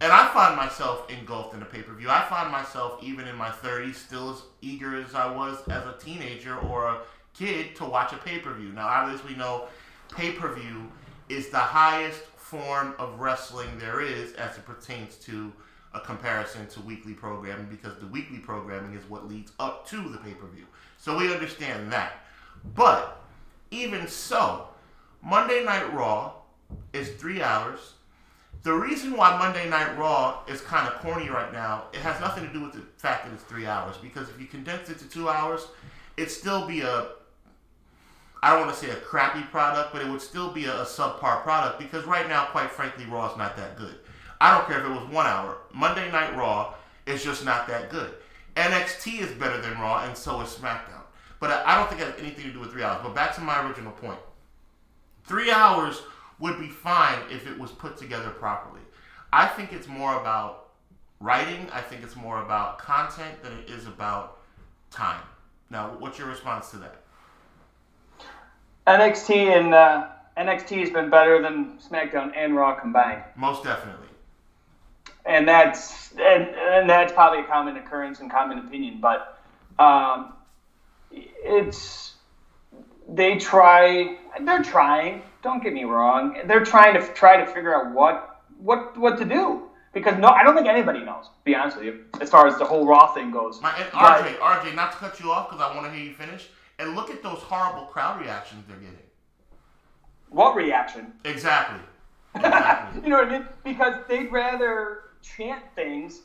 and I find myself engulfed in a pay per view. I find myself, even in my 30s, still as eager as I was as a teenager or a kid to watch a pay per view. Now, obviously, we know pay per view is the highest form of wrestling there is as it pertains to a comparison to weekly programming because the weekly programming is what leads up to the pay per view. So we understand that. But even so, Monday Night Raw is three hours the reason why Monday Night Raw is kind of corny right now, it has nothing to do with the fact that it's three hours. Because if you condense it to two hours, it'd still be a, I don't want to say a crappy product, but it would still be a, a subpar product. Because right now, quite frankly, Raw is not that good. I don't care if it was one hour. Monday Night Raw is just not that good. NXT is better than Raw, and so is SmackDown. But I don't think it has anything to do with three hours. But back to my original. Three hours would be fine if it was put together properly. I think it's more about writing. I think it's more about content than it is about time. Now, what's your response to that? NXT and uh, NXT has been better than SmackDown and Raw combined. Most definitely. And that's and, and that's probably a common occurrence and common opinion, but um, it's they try. They're trying don't get me wrong. They're trying to try to figure out what what what to do because no, I don't think anybody knows. To be honest with you, as far as the whole Raw thing goes. My, RJ, but, RJ, not to cut you off because I want to hear you finish. And look at those horrible crowd reactions they're getting. What reaction? Exactly. exactly. you know what I mean? Because they'd rather chant things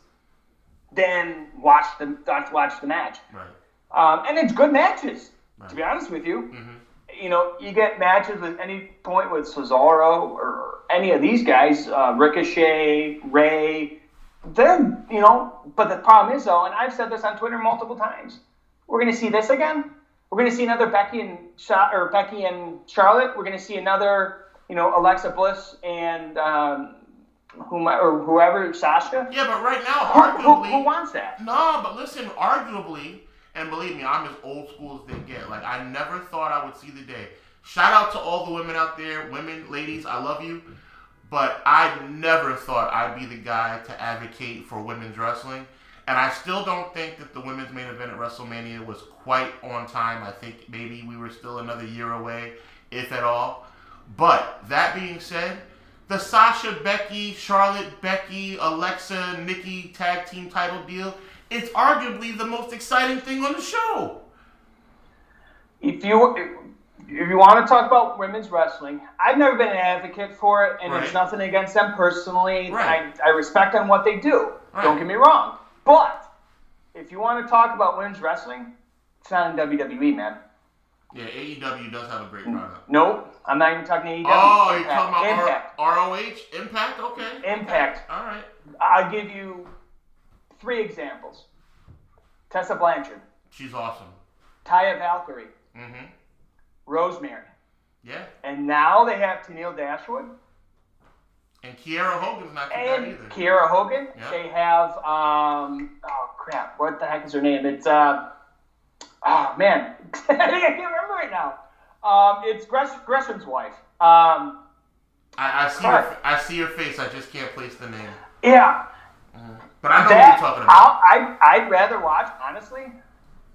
than watch the watch the match. Right. Um, and it's good matches. Right. To be honest with you. Mm-hmm you know, you get matches at any point with Cesaro or any of these guys, uh, Ricochet, Ray. They're, you know, but the problem is though, and I've said this on Twitter multiple times, we're going to see this again. We're going to see another Becky and or Becky and Charlotte. We're going to see another, you know, Alexa Bliss and um, whom or whoever Sasha. Yeah, but right now, arguably, who, who wants that? No, but listen, arguably and believe me, I'm as old school as they get. Like I never thought I would see the day. Shout out to all the women out there, women, ladies, I love you. But I never thought I'd be the guy to advocate for women's wrestling. And I still don't think that the women's main event at WrestleMania was quite on time. I think maybe we were still another year away, if at all. But that being said, the Sasha Becky, Charlotte Becky, Alexa Nikki tag team title deal it's arguably the most exciting thing on the show. If you if you want to talk about women's wrestling, I've never been an advocate for it, and right. there's nothing against them personally. Right. I, I respect them what they do. Right. Don't get me wrong. But if you want to talk about women's wrestling, it's not in WWE, man. Yeah, AEW does have a great product. Nope, I'm not even talking AEW. Oh, you're talking about Impact. R- ROH? Impact? Okay. Impact. Okay. All right. I'll give you three examples. Tessa Blanchard. She's awesome. Taya Valkyrie. Mm-hmm. Rosemary. Yeah. And now they have Tenille Dashwood. And Kiera Hogan's not too and bad either. Kiera Hogan. Yep. They have um oh crap, what the heck is her name? It's uh oh man. I can't remember right now. Um it's Gresham's wife. Um I, I see her I see her face, I just can't place the name. Yeah. Mm. But I know that, what you're talking about. i I'd rather watch, honestly,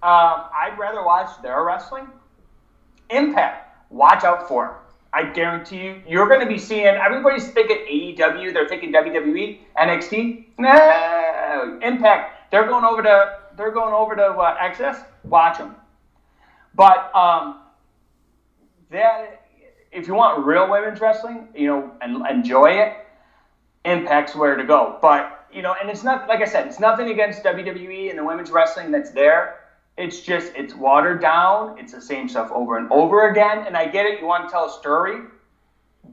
um, I'd rather watch their wrestling. Impact, watch out for them. I guarantee you, you're going to be seeing. Everybody's thinking AEW, they're thinking WWE, NXT. No, Impact. they're going over to they're going over to uh, AXS. Watch them. But um, that if you want real women's wrestling, you know, and enjoy it, Impact's where to go. But you know, and it's not like I said, it's nothing against WWE and the women's wrestling that's there. It's just it's watered down. It's the same stuff over and over again. And I get it. You want to tell a story,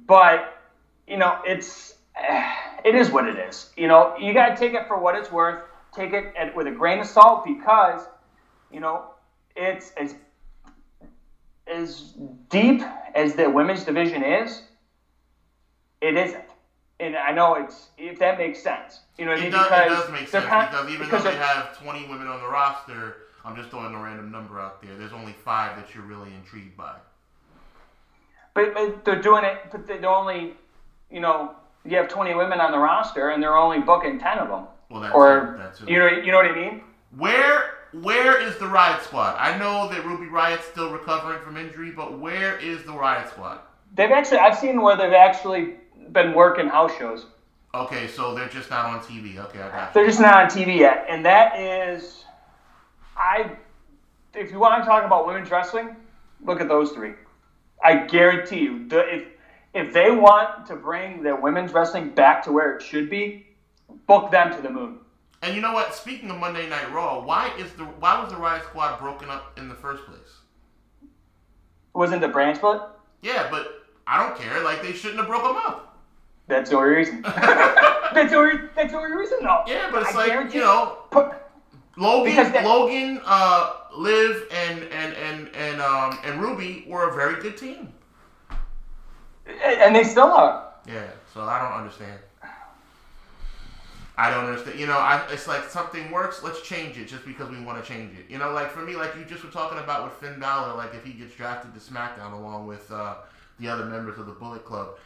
but you know, it's it is what it is. You know, you got to take it for what it's worth. Take it at, with a grain of salt because you know it's as as deep as the women's division is. It isn't and I know it's if that makes sense. You know what I mean? Does, because it does make sense kind, because even because though they have 20 women on the roster, I'm just throwing a random number out there. There's only five that you're really intrigued by. But, but they're doing it. But they're only, you know, you have 20 women on the roster, and they're only booking 10 of them. Well, that's or that's you know, you know what I mean? Where where is the Riot Squad? I know that Ruby Riott's still recovering from injury, but where is the Riot Squad? They've actually, I've seen where they've actually been working house shows. Okay, so they're just not on TV. Okay, I got you. They're just not on TV yet, and that is, I. If you want to talk about women's wrestling, look at those three. I guarantee you, the, if if they want to bring their women's wrestling back to where it should be, book them to the moon. And you know what? Speaking of Monday Night Raw, why is the why was the Riot Squad broken up in the first place? Wasn't the brand split? Yeah, but I don't care. Like they shouldn't have broke them up. That's the only reason. that's the only. That's the only reason, though. Yeah, but it's I like you know, put, Logan, that, Logan, uh, Liv, and and and and um and Ruby were a very good team. And they still are. Yeah, so I don't understand. I don't understand. You know, I, it's like something works, let's change it just because we want to change it. You know, like for me, like you just were talking about with Finn Balor, like if he gets drafted to SmackDown along with uh, the other members of the Bullet Club,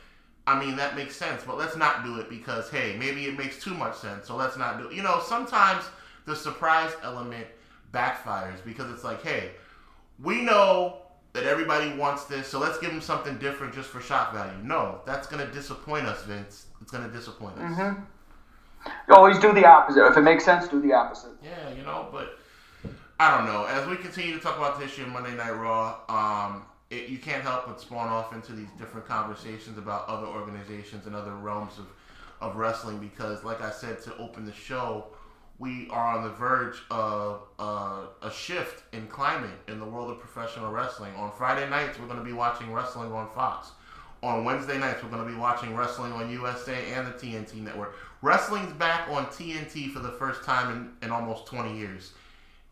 I mean, that makes sense, but let's not do it because, hey, maybe it makes too much sense, so let's not do it. You know, sometimes the surprise element backfires because it's like, hey, we know that everybody wants this, so let's give them something different just for shock value. No, that's going to disappoint us, Vince. It's going to disappoint us. Mm-hmm. You always do the opposite. If it makes sense, do the opposite. Yeah, you know, but I don't know. As we continue to talk about this issue of Monday Night Raw, um, it, you can't help but spawn off into these different conversations about other organizations and other realms of, of wrestling because, like I said to open the show, we are on the verge of uh, a shift in climate in the world of professional wrestling. On Friday nights, we're going to be watching wrestling on Fox. On Wednesday nights, we're going to be watching wrestling on USA and the TNT network. Wrestling's back on TNT for the first time in, in almost 20 years.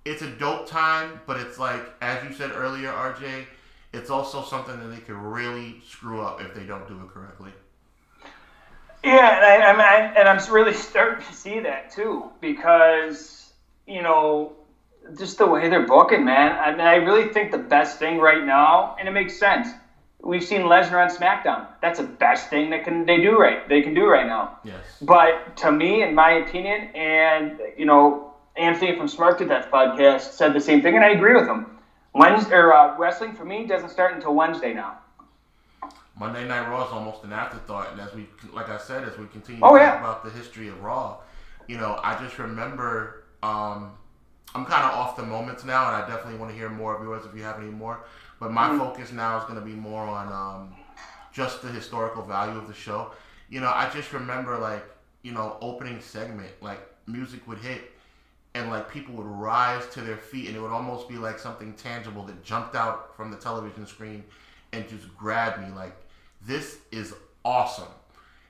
It's a dope time, but it's like, as you said earlier, RJ, it's also something that they could really screw up if they don't do it correctly. Yeah, and I, I mean, I, and I'm really starting to see that too because you know just the way they're booking, man. I mean, I really think the best thing right now, and it makes sense. We've seen Lesnar on SmackDown. That's the best thing that can they do right. They can do right now. Yes. But to me, in my opinion, and you know, Anthony from Smart to Death podcast said the same thing, and I agree with him Wednesday or uh, wrestling for me doesn't start until Wednesday now. Monday Night Raw is almost an afterthought, and as we, like I said, as we continue oh, to yeah. talk about the history of Raw, you know, I just remember. Um, I'm kind of off the moments now, and I definitely want to hear more of yours if you have any more. But my mm-hmm. focus now is going to be more on um, just the historical value of the show. You know, I just remember like you know opening segment, like music would hit, and like people would rise to their feet and it would almost be like something tangible that jumped out from the television screen and just grabbed me like this is awesome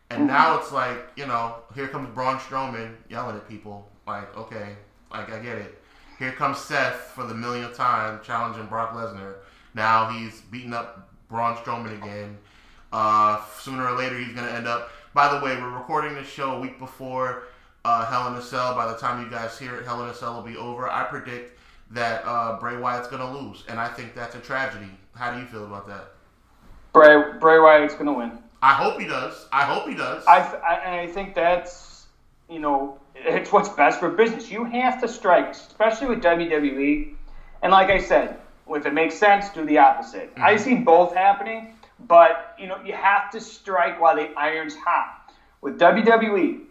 and mm-hmm. now it's like you know here comes Braun Strowman yelling at people like okay like I get it here comes Seth for the millionth time challenging Brock Lesnar now he's beating up Braun Strowman again uh, sooner or later he's gonna end up by the way we're recording this show a week before uh, Hell in a Cell. By the time you guys hear it, Hell in a Cell will be over. I predict that uh, Bray Wyatt's going to lose, and I think that's a tragedy. How do you feel about that? Bray Bray Wyatt's going to win. I hope he does. I hope he does. I, I, I think that's you know it's what's best for business. You have to strike, especially with WWE. And like I said, if it makes sense, do the opposite. Mm-hmm. I see both happening, but you know you have to strike while the iron's hot. With WWE,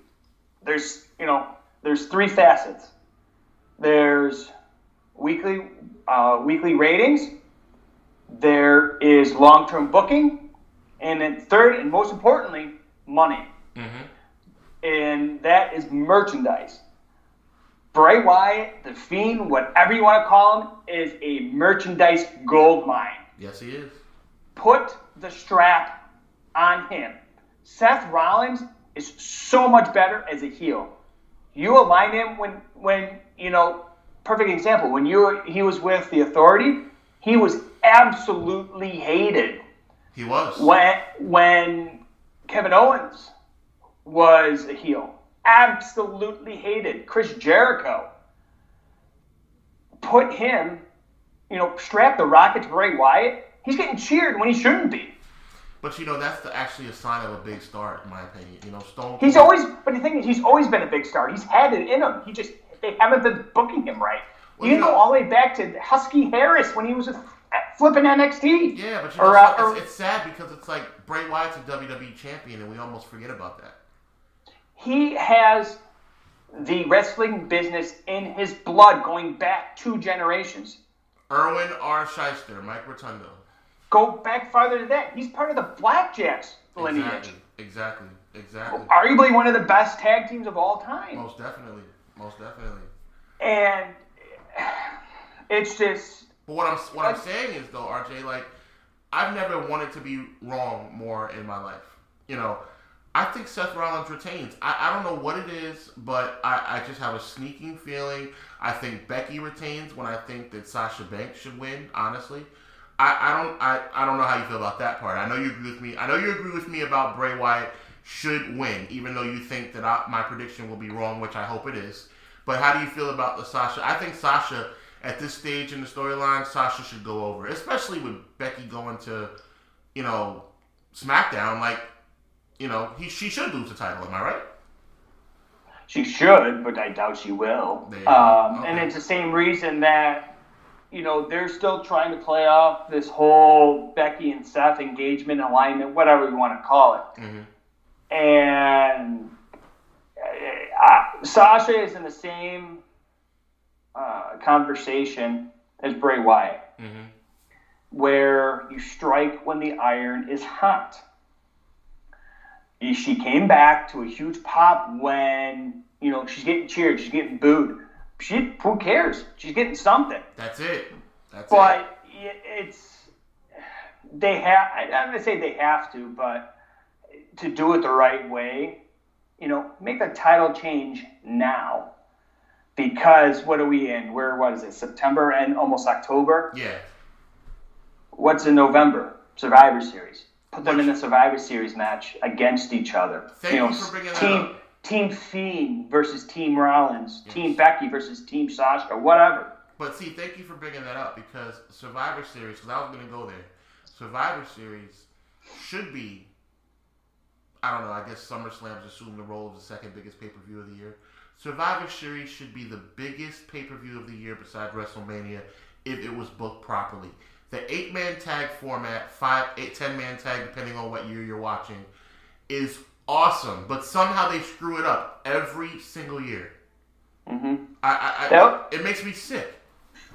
there's you know there's three facets. there's weekly uh, weekly ratings, there is long term booking, and then third and most importantly, money. Mm-hmm. And that is merchandise. Bray Wyatt, the Fiend, whatever you want to call him, is a merchandise gold mine. Yes, he is. Put the strap on him. Seth Rollins is so much better as a heel. You align him when, when you know, perfect example. When you he was with the Authority, he was absolutely hated. He was. When when Kevin Owens was a heel, absolutely hated. Chris Jericho put him, you know, strap the rocket to Bray Wyatt. He's getting cheered when he shouldn't be. But you know that's the, actually a sign of a big star, in my opinion. You know, Stone. He's always, but the thing is, he's always been a big star. He's had it in him. He just they haven't been booking him right. Well, you you know, know- all the way back to Husky Harris when he was with flipping NXT. Yeah, but you know, Or, it's, uh, or- it's, it's sad because it's like Bray Wyatt's a WWE champion, and we almost forget about that. he has the wrestling business in his blood going back two generations. Irwin R. Schyster, Mike Rotundo. Go back farther to that. He's part of the Blackjacks lineage. Exactly, exactly, exactly. Arguably one of the best tag teams of all time. Most definitely, most definitely. And it's just But what I'm what I'm saying is though, RJ, like I've never wanted to be wrong more in my life. You know, I think Seth Rollins retains. I, I don't know what it is, but I, I just have a sneaking feeling. I think Becky retains when I think that Sasha Banks should win. Honestly, I, I don't I, I don't know how you feel about that part. I know you agree with me. I know you agree with me about Bray Wyatt should win, even though you think that I, my prediction will be wrong, which I hope it is. But how do you feel about the Sasha? I think Sasha, at this stage in the storyline, Sasha should go over, especially with Becky going to, you know, SmackDown. Like, you know, he she should lose the title. Am I right? She should, but I doubt she will. There you go. Um, And it's the same reason that, you know, they're still trying to play off this whole Becky and Seth engagement, alignment, whatever you want to call it. Mm-hmm. And uh, Sasha is in the same uh, conversation as Bray Wyatt, Mm-hmm. where you strike when the iron is hot. She came back to a huge pop when you know she's getting cheered, she's getting booed. She who cares? She's getting something. That's it. That's it. But it- it's they have. I'm not gonna say they have to, but to do it the right way, you know, make the title change now. Because what are we in? Where what is it? September and almost October. Yeah. What's in November? Survivor Series. Put them in Which- a Survivor Series match against each other. Thank you know, you for bringing that team up. Team Fiend versus Team Rollins, Yes. Team Becky versus Team Sasha, whatever. But see, thank you for bringing that up because Survivor Series, because I was going to go there. Survivor Series should be, I don't know, I guess SummerSlam's assumed the role of the second biggest pay per view of the year. Survivor Series should be the biggest pay per view of the year besides WrestleMania if it was booked properly. The eight man tag format, five, eight, ten man tag, depending on what year you're watching, is awesome. But somehow they screw it up every single year. hmm I, I, it makes me sick.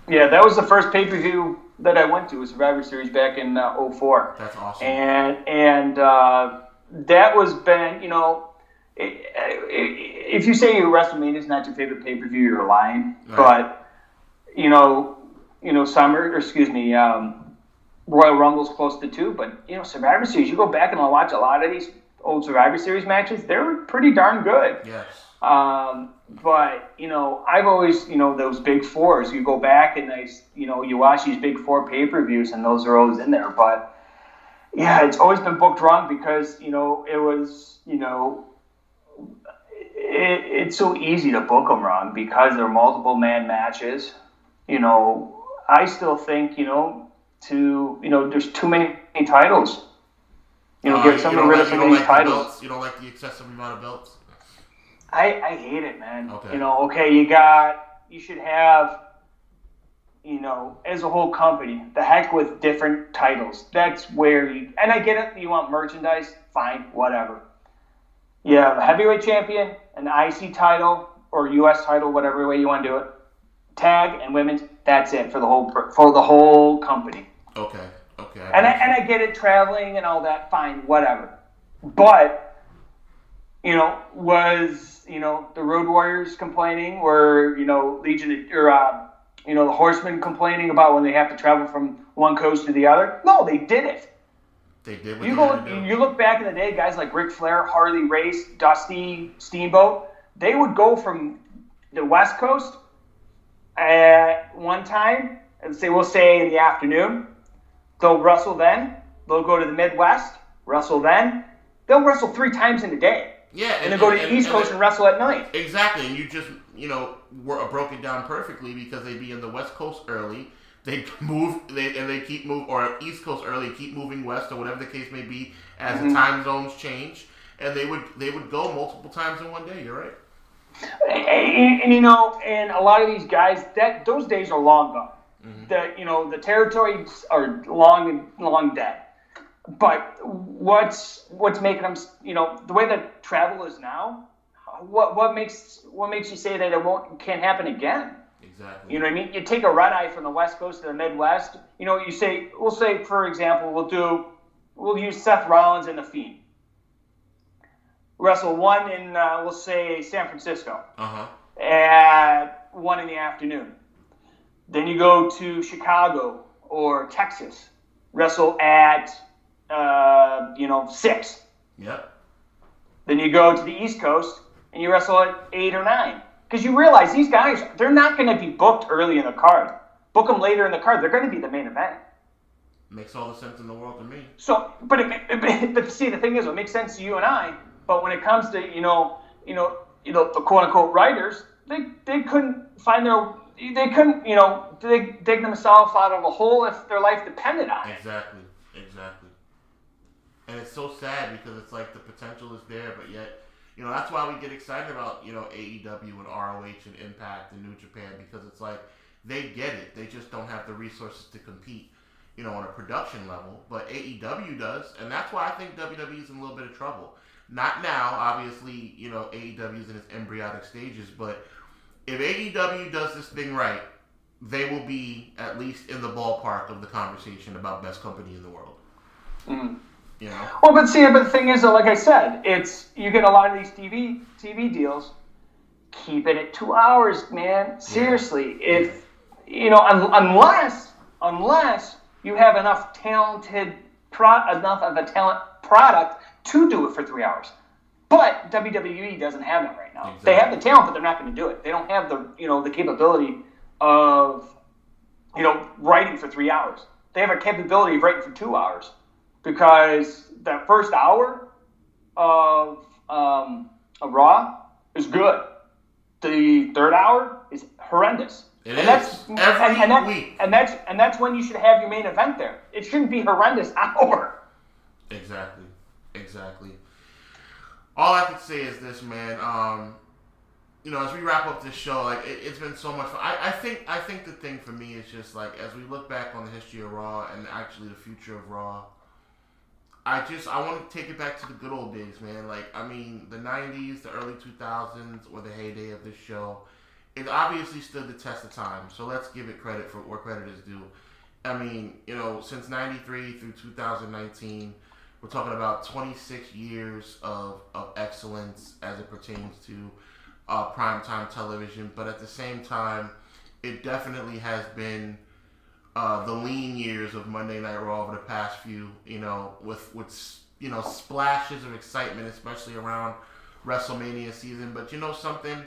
Yeah, that was the first pay per view that I went to, was Survivor Series back in uh, 04. That's awesome. and and uh, that was been you know if you say WrestleMania is not your favorite pay per view, you're lying. Right. But you know, you know, Summer, or excuse me, um, Royal Rumble's close to two. But you know, Survivor Series, you go back and I watch a lot of these old Survivor Series matches. They're pretty darn good. yes. Um, but you know, I've always, you know, those big fours. You go back and I, you know, you watch these big four pay per views, and those are always in there. But yeah, it's always been booked wrong because you know it was, you know, it, it's so easy to book them wrong because they're multiple man matches. You know, I still think, you know, to you know, there's too many titles. You know, Uh, get someone rid of some of these the titles. You don't like the excessive amount of belts? I, I hate it, man. Okay. You know, okay, you got, you should have, you know, as a whole company, the heck with different titles. That's where you, and I get it, you want merchandise, fine, whatever. You have a heavyweight champion, an IC title, or US title, whatever way you want to do it. tag and women's. That's it for the whole for the whole company. Okay. Okay. And I, and I get it, traveling and all that, fine, whatever. But, you know, was, you know, the Road Warriors complaining, or, you know, Legion, or, uh, you know, the Horsemen complaining about when they have to travel from one coast to the other? No, they did it. They did what You go, had to do. you look back in the day, guys like Ric Flair, Harley Race, Dusty, Steamboat, they would go from the West Coast at one time, and say we'll say in the afternoon. They'll wrestle then. They'll go to the Midwest, wrestle then. They'll wrestle three times in a day, yeah, and then go to the East Coast and wrestle at night. Exactly, and you just you know were broke it down perfectly because they'd be in the West Coast early. They move, they and they keep move or East Coast early, keep moving west or whatever the case may be as Mm-hmm. the time zones change, and they would they would go multiple times in one day. You're right. And, and, and, you know, and a lot of these guys, that those days are long gone. The you know the territories are long and long dead. But what's what's making them you know the way that travel is now? What what makes what makes you say that it won't can't happen again? Exactly. You know what I mean? You take a red eye from the West Coast to the Midwest. You know, you say we'll say for example we'll do we'll use Seth Rollins and the Fiend. Wrestle one in uh, we'll say San Francisco Uh huh. at one in the afternoon. Then you go to Chicago or Texas, wrestle at uh, you know six. Yep. Then you go to the East Coast and you wrestle at eight or nine because you realize these guys they're not going to be booked early in the card. Book them later in the card. They're going to be the main event. Makes all the sense in the world to me. So, but it, it, but see, the thing is, it makes sense to you and I. But when it comes to you know, you know, you know, the quote unquote writers, they they couldn't find their, they couldn't, you know, dig dig themselves out of a hole if their life depended on it. Exactly. Exactly. And it's so sad because it's like the potential is there, but yet, you know, that's why we get excited about, you know, AEW and ROH and Impact and New Japan because it's like they get it. They just don't have the resources to compete, you know, on a production level. But AEW does, and that's why I think WWE is in a little bit of trouble. Not now, obviously, you know, AEW is in its embryonic stages, but if AEW does this thing right, they will be at least in the ballpark of the conversation about best company in the world. Mm. You know? Well, but see, but the thing is, though, like I said, it's you get a lot of these TV TV deals. Keep it at two hours, man. Seriously, if you know, un- unless unless you have enough talented pro- enough of a talent product to do it for three hours. But WWE doesn't have that right now. They have the talent, but they're not going to do it. They don't have the you know the capability of you know writing for three hours. They have a capability of writing for two hours because that first hour of um, of Raw is good. The third hour is horrendous. It and is. That's, Every and, and that- week. and that's and that's when you should have your main event there. It shouldn't be horrendous hour. Exactly. Exactly. All I can say is this, man. Um, you know, as we wrap up this show, like it, it's been so much fun. I, I think I think the thing for me is just like as we look back on the history of Raw and actually the future of Raw. I just I want to take it back to the good old days, man. Like I mean, the '90s, the early 2000s, or the heyday of this show. It obviously stood the test of time. So let's give it credit for where credit is due. I mean, you know, since '93 through 2019, we're talking about 26 years of, of excellence as it pertains to uh, primetime television. But at the same time, it definitely has been uh, the lean years of Monday Night Raw over the past few, you know, with with you know splashes of excitement, especially around WrestleMania season. But you know something,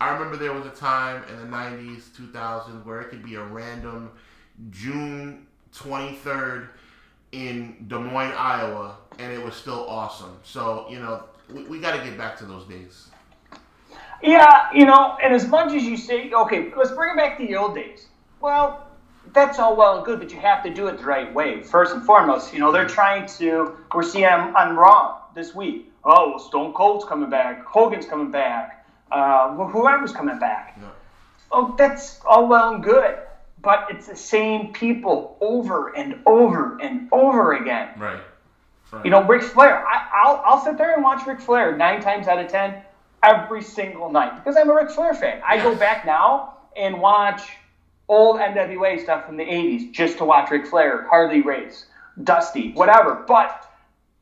I remember there was a time in the '90s, 2000s, where it could be a random June 23rd in Des Moines, Iowa, and it was still awesome. So you know, we, we got to get back to those days. Yeah, you know, and as much as you say, okay, let's bring it back to the old days. Well, that's all well and good, but you have to do it the right way. First and foremost, you know, they're trying to. We're seeing on, on Raw this week. Oh, Stone Cold's coming back. Hogan's coming back. Uh, whoever's coming back. Yeah. Oh, that's all well and good, but it's the same people over and over and over again. Right. right. You know, Ric Flair. I, I'll I'll sit there and watch Ric Flair nine times out of ten every single night because I'm a Ric Flair fan. I go back now and watch old NWA stuff from the 80s just to watch Ric Flair, Harley Race, Dusty, whatever. But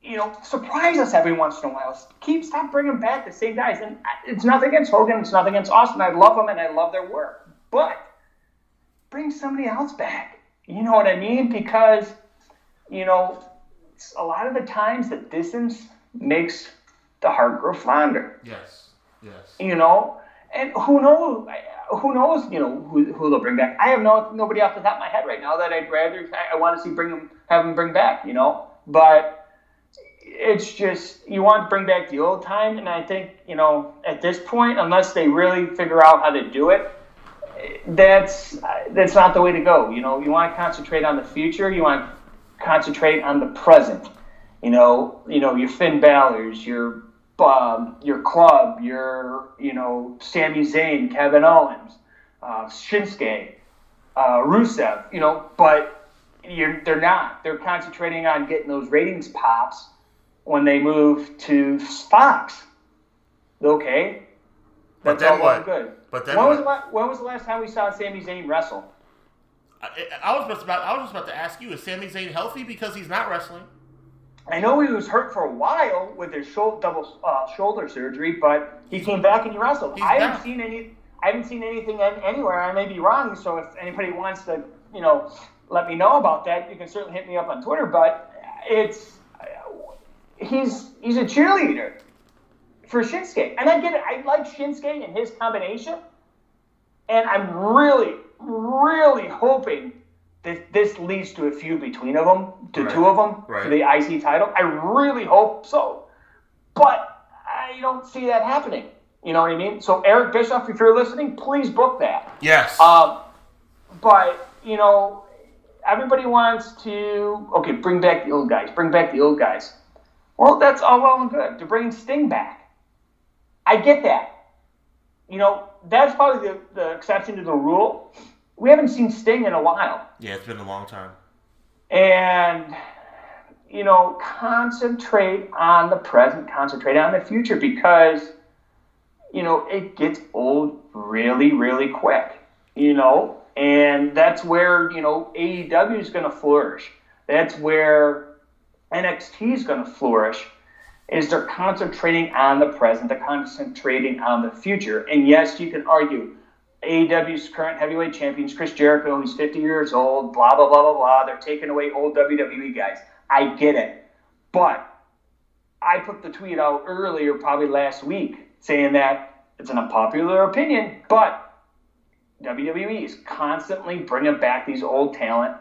you know, surprise us every once in a while. Keep stop bringing back the same guys. And it's nothing against Hogan. It's nothing against Austin. I love them and I love their work. But bring somebody else back. You know what I mean? Because you know, a lot of the times the distance makes the heart grow fonder. Yes. Yes. You know, and who knows? Who knows? You know who, who they'll bring back. I have no nobody off the top of my head right now that I'd rather I, I want to see bring them have them bring back. You know, but it's just you want to bring back the old time, and I think you know at this point, unless they really figure out how to do it, that's that's not the way to go. You know, you want to concentrate on the future. You want to concentrate on the present. You know, you know your Finn Balor's, your um, your club, your you know Sami Zayn, Kevin Owens, uh, Shinsuke, uh, Rusev. You know, but you're, they're not. They're concentrating on getting those ratings pops when they move to Fox. Okay, that's all well good. But then when what? was, la- when was the last time we saw Sami Zayn wrestle? I, I, was just about I was just about to ask you: Is Sami Zayn healthy because he's not wrestling? I know he was hurt for a while with his shoulder, double uh, shoulder surgery, but he came back and he wrestled. I haven't seen any. I haven't seen anything anywhere. I may be wrong. So if anybody wants to, you know, let me know about that, you can certainly hit me up on Twitter. But it's he's he's a cheerleader for Shinsuke, and I get it. I like Shinsuke and his combination, and I'm really, really hoping that this leads to a feud between of them, to right. two of them right. for the IC title. I really hope so, but I don't see that happening. You know what I mean? So Eric Bischoff, if you're listening, please book that. Yes. Um, but you know, everybody wants to okay, bring back the old guys, bring back the old guys. Well, that's all well and good to bring Sting back. I get that. You know, that's probably the, the exception to the rule. We haven't seen Sting in a while. Yeah, it's been a long time. And, you know, concentrate on the present, concentrate on the future because, you know, it gets old really, really quick, you know, and that's where, you know, AEW is going to flourish. That's where NXT is going to flourish is they're concentrating on the present, they're concentrating on the future. And yes, you can argue AEW's current heavyweight champions, Chris Jericho, he's 50 years old, blah, blah, blah, blah, blah. They're taking away old WWE guys. I get it. But I put the tweet out earlier, probably last week, saying that it's an unpopular opinion, but WWE is constantly bringing back these old talent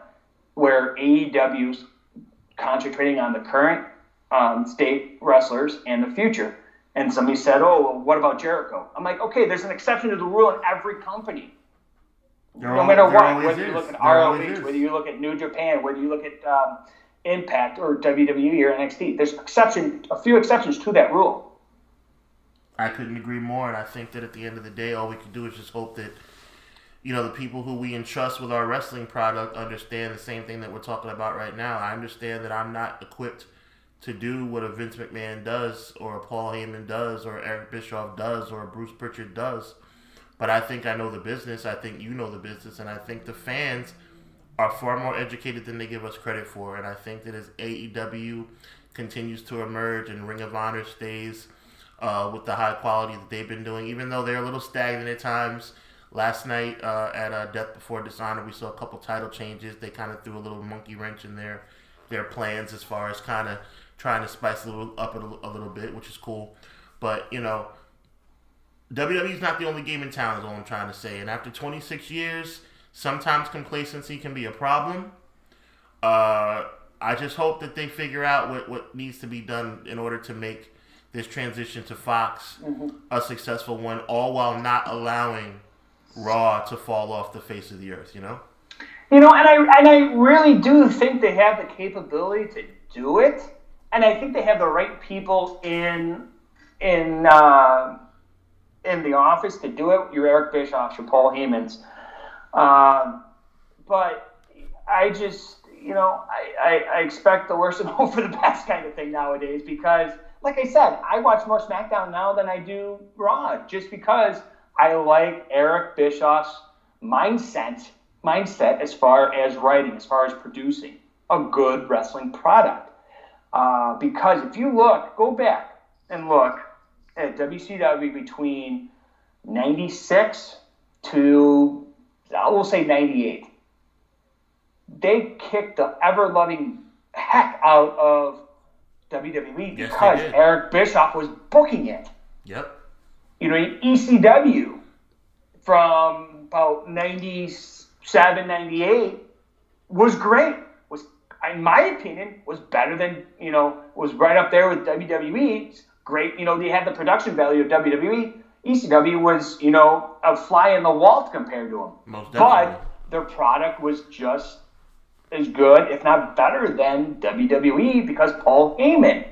where AEW's concentrating on the current um, state wrestlers and the future. And somebody said, "Oh, well, what about Jericho?" I'm like, "Okay, there's an exception to the rule in every company. There no matter what, whether is. you look at ROH, whether you look at New Japan, whether you look at um, Impact or WWE or NXT, there's exception, a few exceptions to that rule." I couldn't agree more, and I think that at the end of the day, all we can do is just hope that you know, the people who we entrust with our wrestling product understand the same thing that we're talking about right now. I understand that I'm not equipped to do what a Vince McMahon does, or a Paul Heyman does, or Eric Bischoff does, or Bruce Pritchard does. But I think I know the business. I think you know the business, and I think the fans are far more educated than they give us credit for. And I think that as AEW continues to emerge and Ring of Honor stays uh, with the high quality that they've been doing, even though they're a little stagnant at times Last night uh, at uh, Death Before Dishonor, we saw a couple title changes. They kind of threw a little monkey wrench in their their plans as far as kind of trying to spice a little up a little, a little bit, which is cool. But you know, WWE is not the only game in town. Is all I'm trying to say. And after 26 years, sometimes complacency can be a problem. Uh, I just hope that they figure out what, what needs to be done in order to make this transition to Fox mm-hmm. a successful one, all while not allowing Raw to fall off the face of the earth, you know? You know, and I and I really do think they have the capability to do it, and I think they have the right people in in uh, in the office to do it. Your Eric Bischoff, your Paul Heyman's, um, but I just you know I, I, I expect the worst and hope for the best kind of thing nowadays because, like I said, I watch more SmackDown now than I do Raw, just because I like Eric Bischoff's mindset mindset as far as writing, as far as producing a good wrestling product. Uh, because if you look, go back and look at WCW between 96 to, I will say 98. They kicked the ever loving heck out of WWE Yes, because. Eric Bischoff was booking it. Yep. You know, ECW from about 97, 98 was great. In my opinion, was better than, you know, was right up there with WWE. It's great. You know, they had the production value of WWE. ECW was, you know, a fly in the wall compared to them. Most definitely. But their product was just as good, if not better, than WWE because Paul Heyman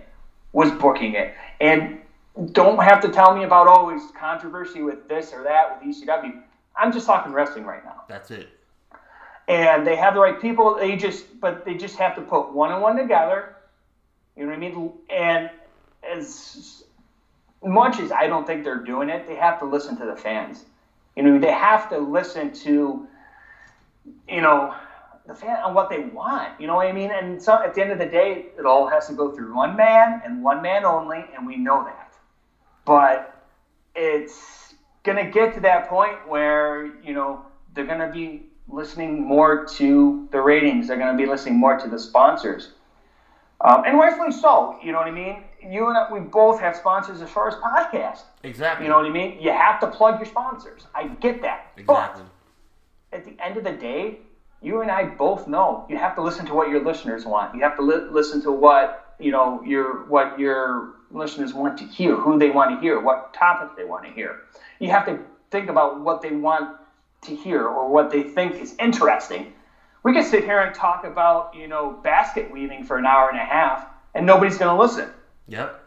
was booking it. And don't have to tell me about oh, always controversy with this or that with ECW. I'm just talking wrestling right now. That's it. And they have the right people. They just, but they just have to put one and one together. You know what I mean? And as much as I don't think they're doing it, they have to listen to the fans. You know, they have to listen to, you know, the fan on what they want. You know what I mean? And so at the end of the day, it all has to go through one man and one man only, and we know that. But it's gonna get to that point where you know they're gonna be listening more to the ratings. They're gonna be listening more to the sponsors, um, and rightfully so. You know what I mean? You and I, we both have sponsors as far as podcasts. Exactly. You know what I mean? You have to plug your sponsors. I get that. Exactly. But at the end of the day, you and I both know you have to listen to what your listeners want. You have to li- listen to what you know your what your listeners want to hear, who they want to hear, what topic they want to hear. You have to think about what they want to hear or what they think is interesting. We could sit here and talk about you know basket weaving for an hour and a half, and nobody's going to listen. Yep.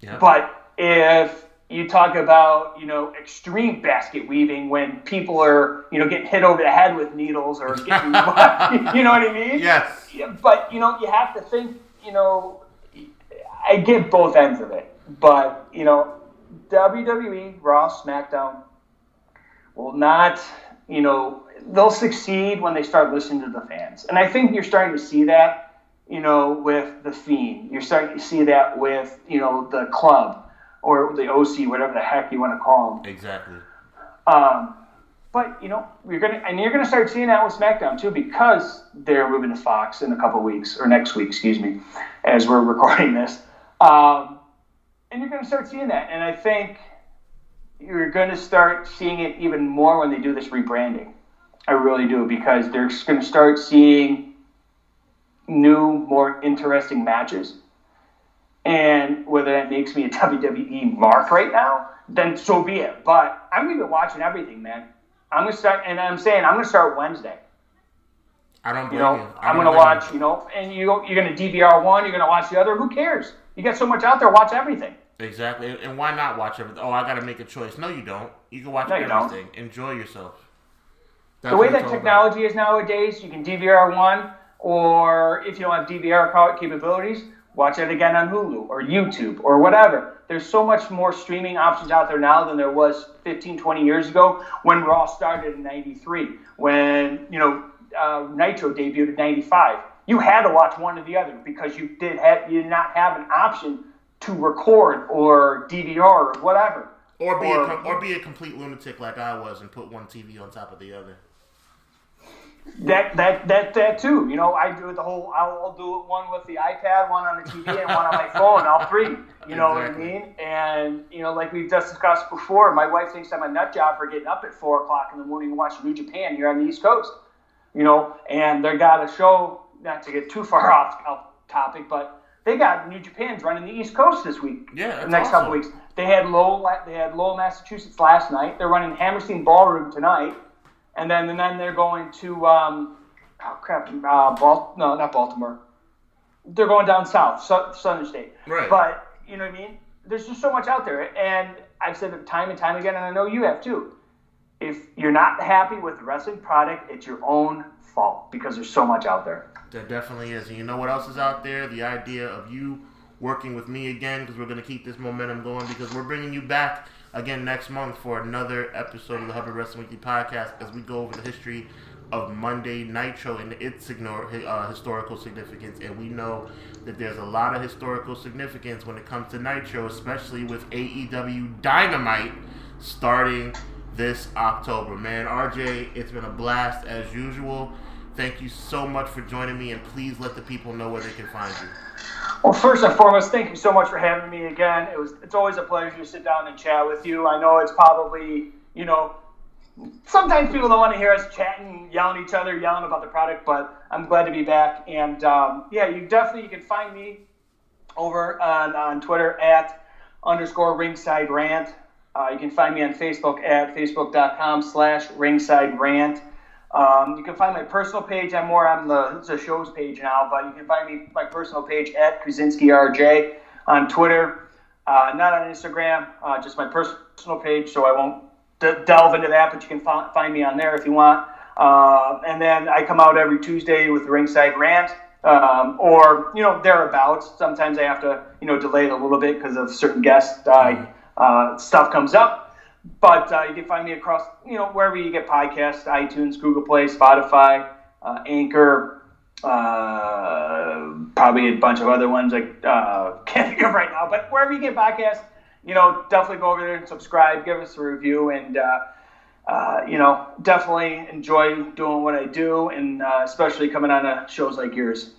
Yep. But if you talk about, you know, extreme basket weaving when people are, you know, getting hit over the head with needles or getting, you know what I mean? yes. But, you know, you have to think, you know, I get both ends of it. But, you know, WWE, Raw, SmackDown will not, you know, they'll succeed when they start listening to the fans. And I think you're starting to see that, you know, with The Fiend. You're starting to see that with, you know, the club or the OC, whatever the heck you want to call them. Exactly. Um, but you know, you're gonna and you're gonna start seeing that with SmackDown too because they're moving to Fox in a couple weeks or next week, excuse me, as we're recording this. Um, and you're gonna start seeing that, and I think you're gonna start seeing it even more when they do this rebranding. I really do because they're gonna start seeing new, more interesting matches. And whether that makes me a WWE mark right now, then so be it. But I'm gonna be watching everything, man. I'm gonna start, and I'm saying I'm gonna start Wednesday. I don't You know, you. I I'm gonna blame watch. You know, and you you're gonna DVR one, you're gonna watch the other. Who cares? You got so much out there. Watch everything. You. Exactly. And why not watch everything? Oh, I got to make a choice. No, you don't. You can watch No, you everything. Enjoy yourself. That's The way that technology is nowadays, you can DVR one, or if you don't have DVR capabilities, watch it again on Hulu or YouTube or whatever. There's so much more streaming options out there now than there was 15, 20 years ago when Raw started in 93, when, you know, uh, Nitro debuted in 95. You had to watch one or the other because you did have, you did not have an option to record or DVR or whatever. Or be Or- a com- or be a complete lunatic like I was and put one TV on top of the other. That that that that too. You know, I do the whole. I'll, I'll do it one with the iPad, one on the TV, and one on my phone. All three. You know Exactly. what I mean? And you know, like we've just discussed before, my wife thinks I'm a nut job for getting up at four o'clock in the morning and watching New Japan here on the East Coast. You know, and they got a show. Not to get too far off, off topic, but they got New Japan's running the East Coast this week. Yeah, the next couple weeks. They had Lowell. They had Lowell, Massachusetts last night. They're running Hammerstein Ballroom tonight, and then and then they're going to um, oh crap, uh, Bal- no, not Baltimore. They're going down south, Sou- Southern State. Right. But you know what I mean? There's just so much out there, and I've said it time and time again, and I know you have too. If you're not happy with the wrestling product, it's your own fault because there's so much out there. There definitely is. And you know what else is out there? The idea of you working with me again because we're going to keep this momentum going because we're bringing you back again next month for another episode of the Hubbard Wrestling Weekly podcast as we go over the history of Monday Nitro and its uh, historical significance. And we know that there's a lot of historical significance when it comes to Nitro, especially with AEW Dynamite starting this October. Man, RJ, it's been a blast as usual. Thank you so much for joining me, and please let the people know where they can find you. Well, first and foremost, thank you so much for having me again. It was it's always a pleasure to sit down and chat with you. I know it's probably you know sometimes people don't want to hear us chatting, yelling at each other, yelling about the product, but I'm glad to be back. And um, yeah, you definitely you can find me over on, on Twitter at underscore ringside rant. Uh, you can find me on Facebook at facebook.com slash ringside rant. Um, you can find my personal page. I'm more on the, the show's page now, but you can find me my personal page at Krasinski RJ on Twitter. Uh, not on Instagram, uh, just my personal page, so I won't d- delve into that, but you can f- find me on there if you want. Uh, and then I come out every Tuesday with the Ringside Rant, um, or you know thereabouts. Sometimes I have to you know delay it a little bit because of certain guest uh, stuff comes up. But uh, you can find me across, you know, wherever you get podcasts, iTunes, Google Play, Spotify, uh, Anchor, uh, probably a bunch of other ones I uh, can't think of right now. But wherever you get podcasts, you know, definitely go over there and subscribe, give us a review, and uh, uh, you know, definitely enjoy doing what I do, and especially coming on shows like yours.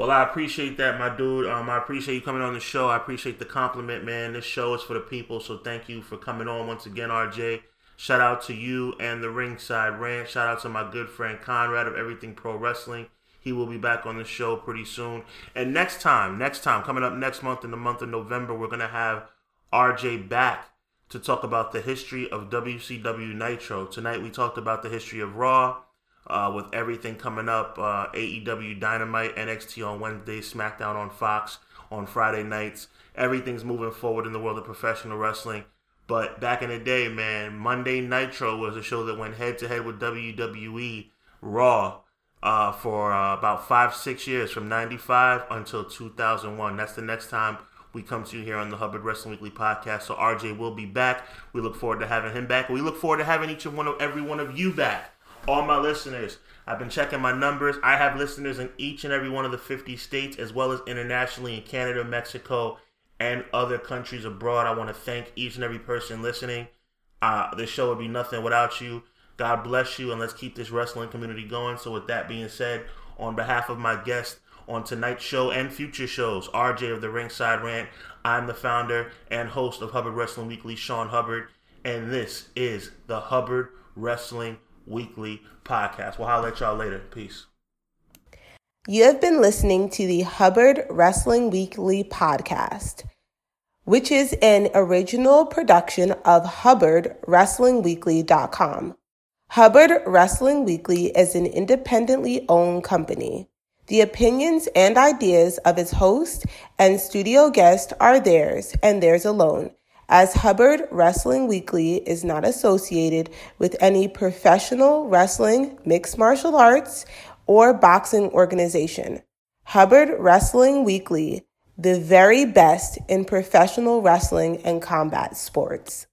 Well, I appreciate that, my dude. Um, I appreciate you coming on the show. I appreciate the compliment, man. This show is for the people, so thank you for coming on once again, RJ. Shout out to you and the Ringside Rant. Shout out to my good friend Conrad of Everything Pro Wrestling. He will be back on the show pretty soon. And next time, next time, coming up next month in the month of November, we're going to have RJ back to talk about the history of WCW Nitro. Tonight we talked about the history of Raw uh, with everything coming up uh, AEW Dynamite, NXT on Wednesday, SmackDown on Fox on Friday nights. Everything's moving forward in the world of professional wrestling. But back in the day, man, Monday Nitro was a show that went head to head with WWE Raw uh, for uh, about five, six years, from 95 until 2001. That's the next time we come to you here on the Hubbard Wrestling Weekly podcast. So RJ will be back. We look forward to having him back. We look forward to having each and one of every one of you back all my listeners. I've been checking my numbers. I have listeners in each and every one of the 50 states, as well as internationally in Canada, Mexico, and other countries abroad. I want to thank each and every person listening. Uh, this show would be nothing without you. God bless you, and let's keep this wrestling community going. So, with that being said, on behalf of my guest on tonight's show and future shows, RJ of the Ringside Rant, I'm the founder and host of Hubbard Wrestling Weekly, Sean Hubbard, and this is the Hubbard Wrestling weekly podcast. Well, I'll let y'all later. Peace. You have been listening to the Hubbard Wrestling Weekly podcast, which is an original production of HubbardWrestlingWeekly.com. Hubbard Wrestling Weekly is an independently owned company. The opinions and ideas of its host and studio guest are theirs and theirs alone as Hubbard Wrestling Weekly is not associated with any professional wrestling, mixed martial arts, or boxing organization. Hubbard Wrestling Weekly, the very best in professional wrestling and combat sports.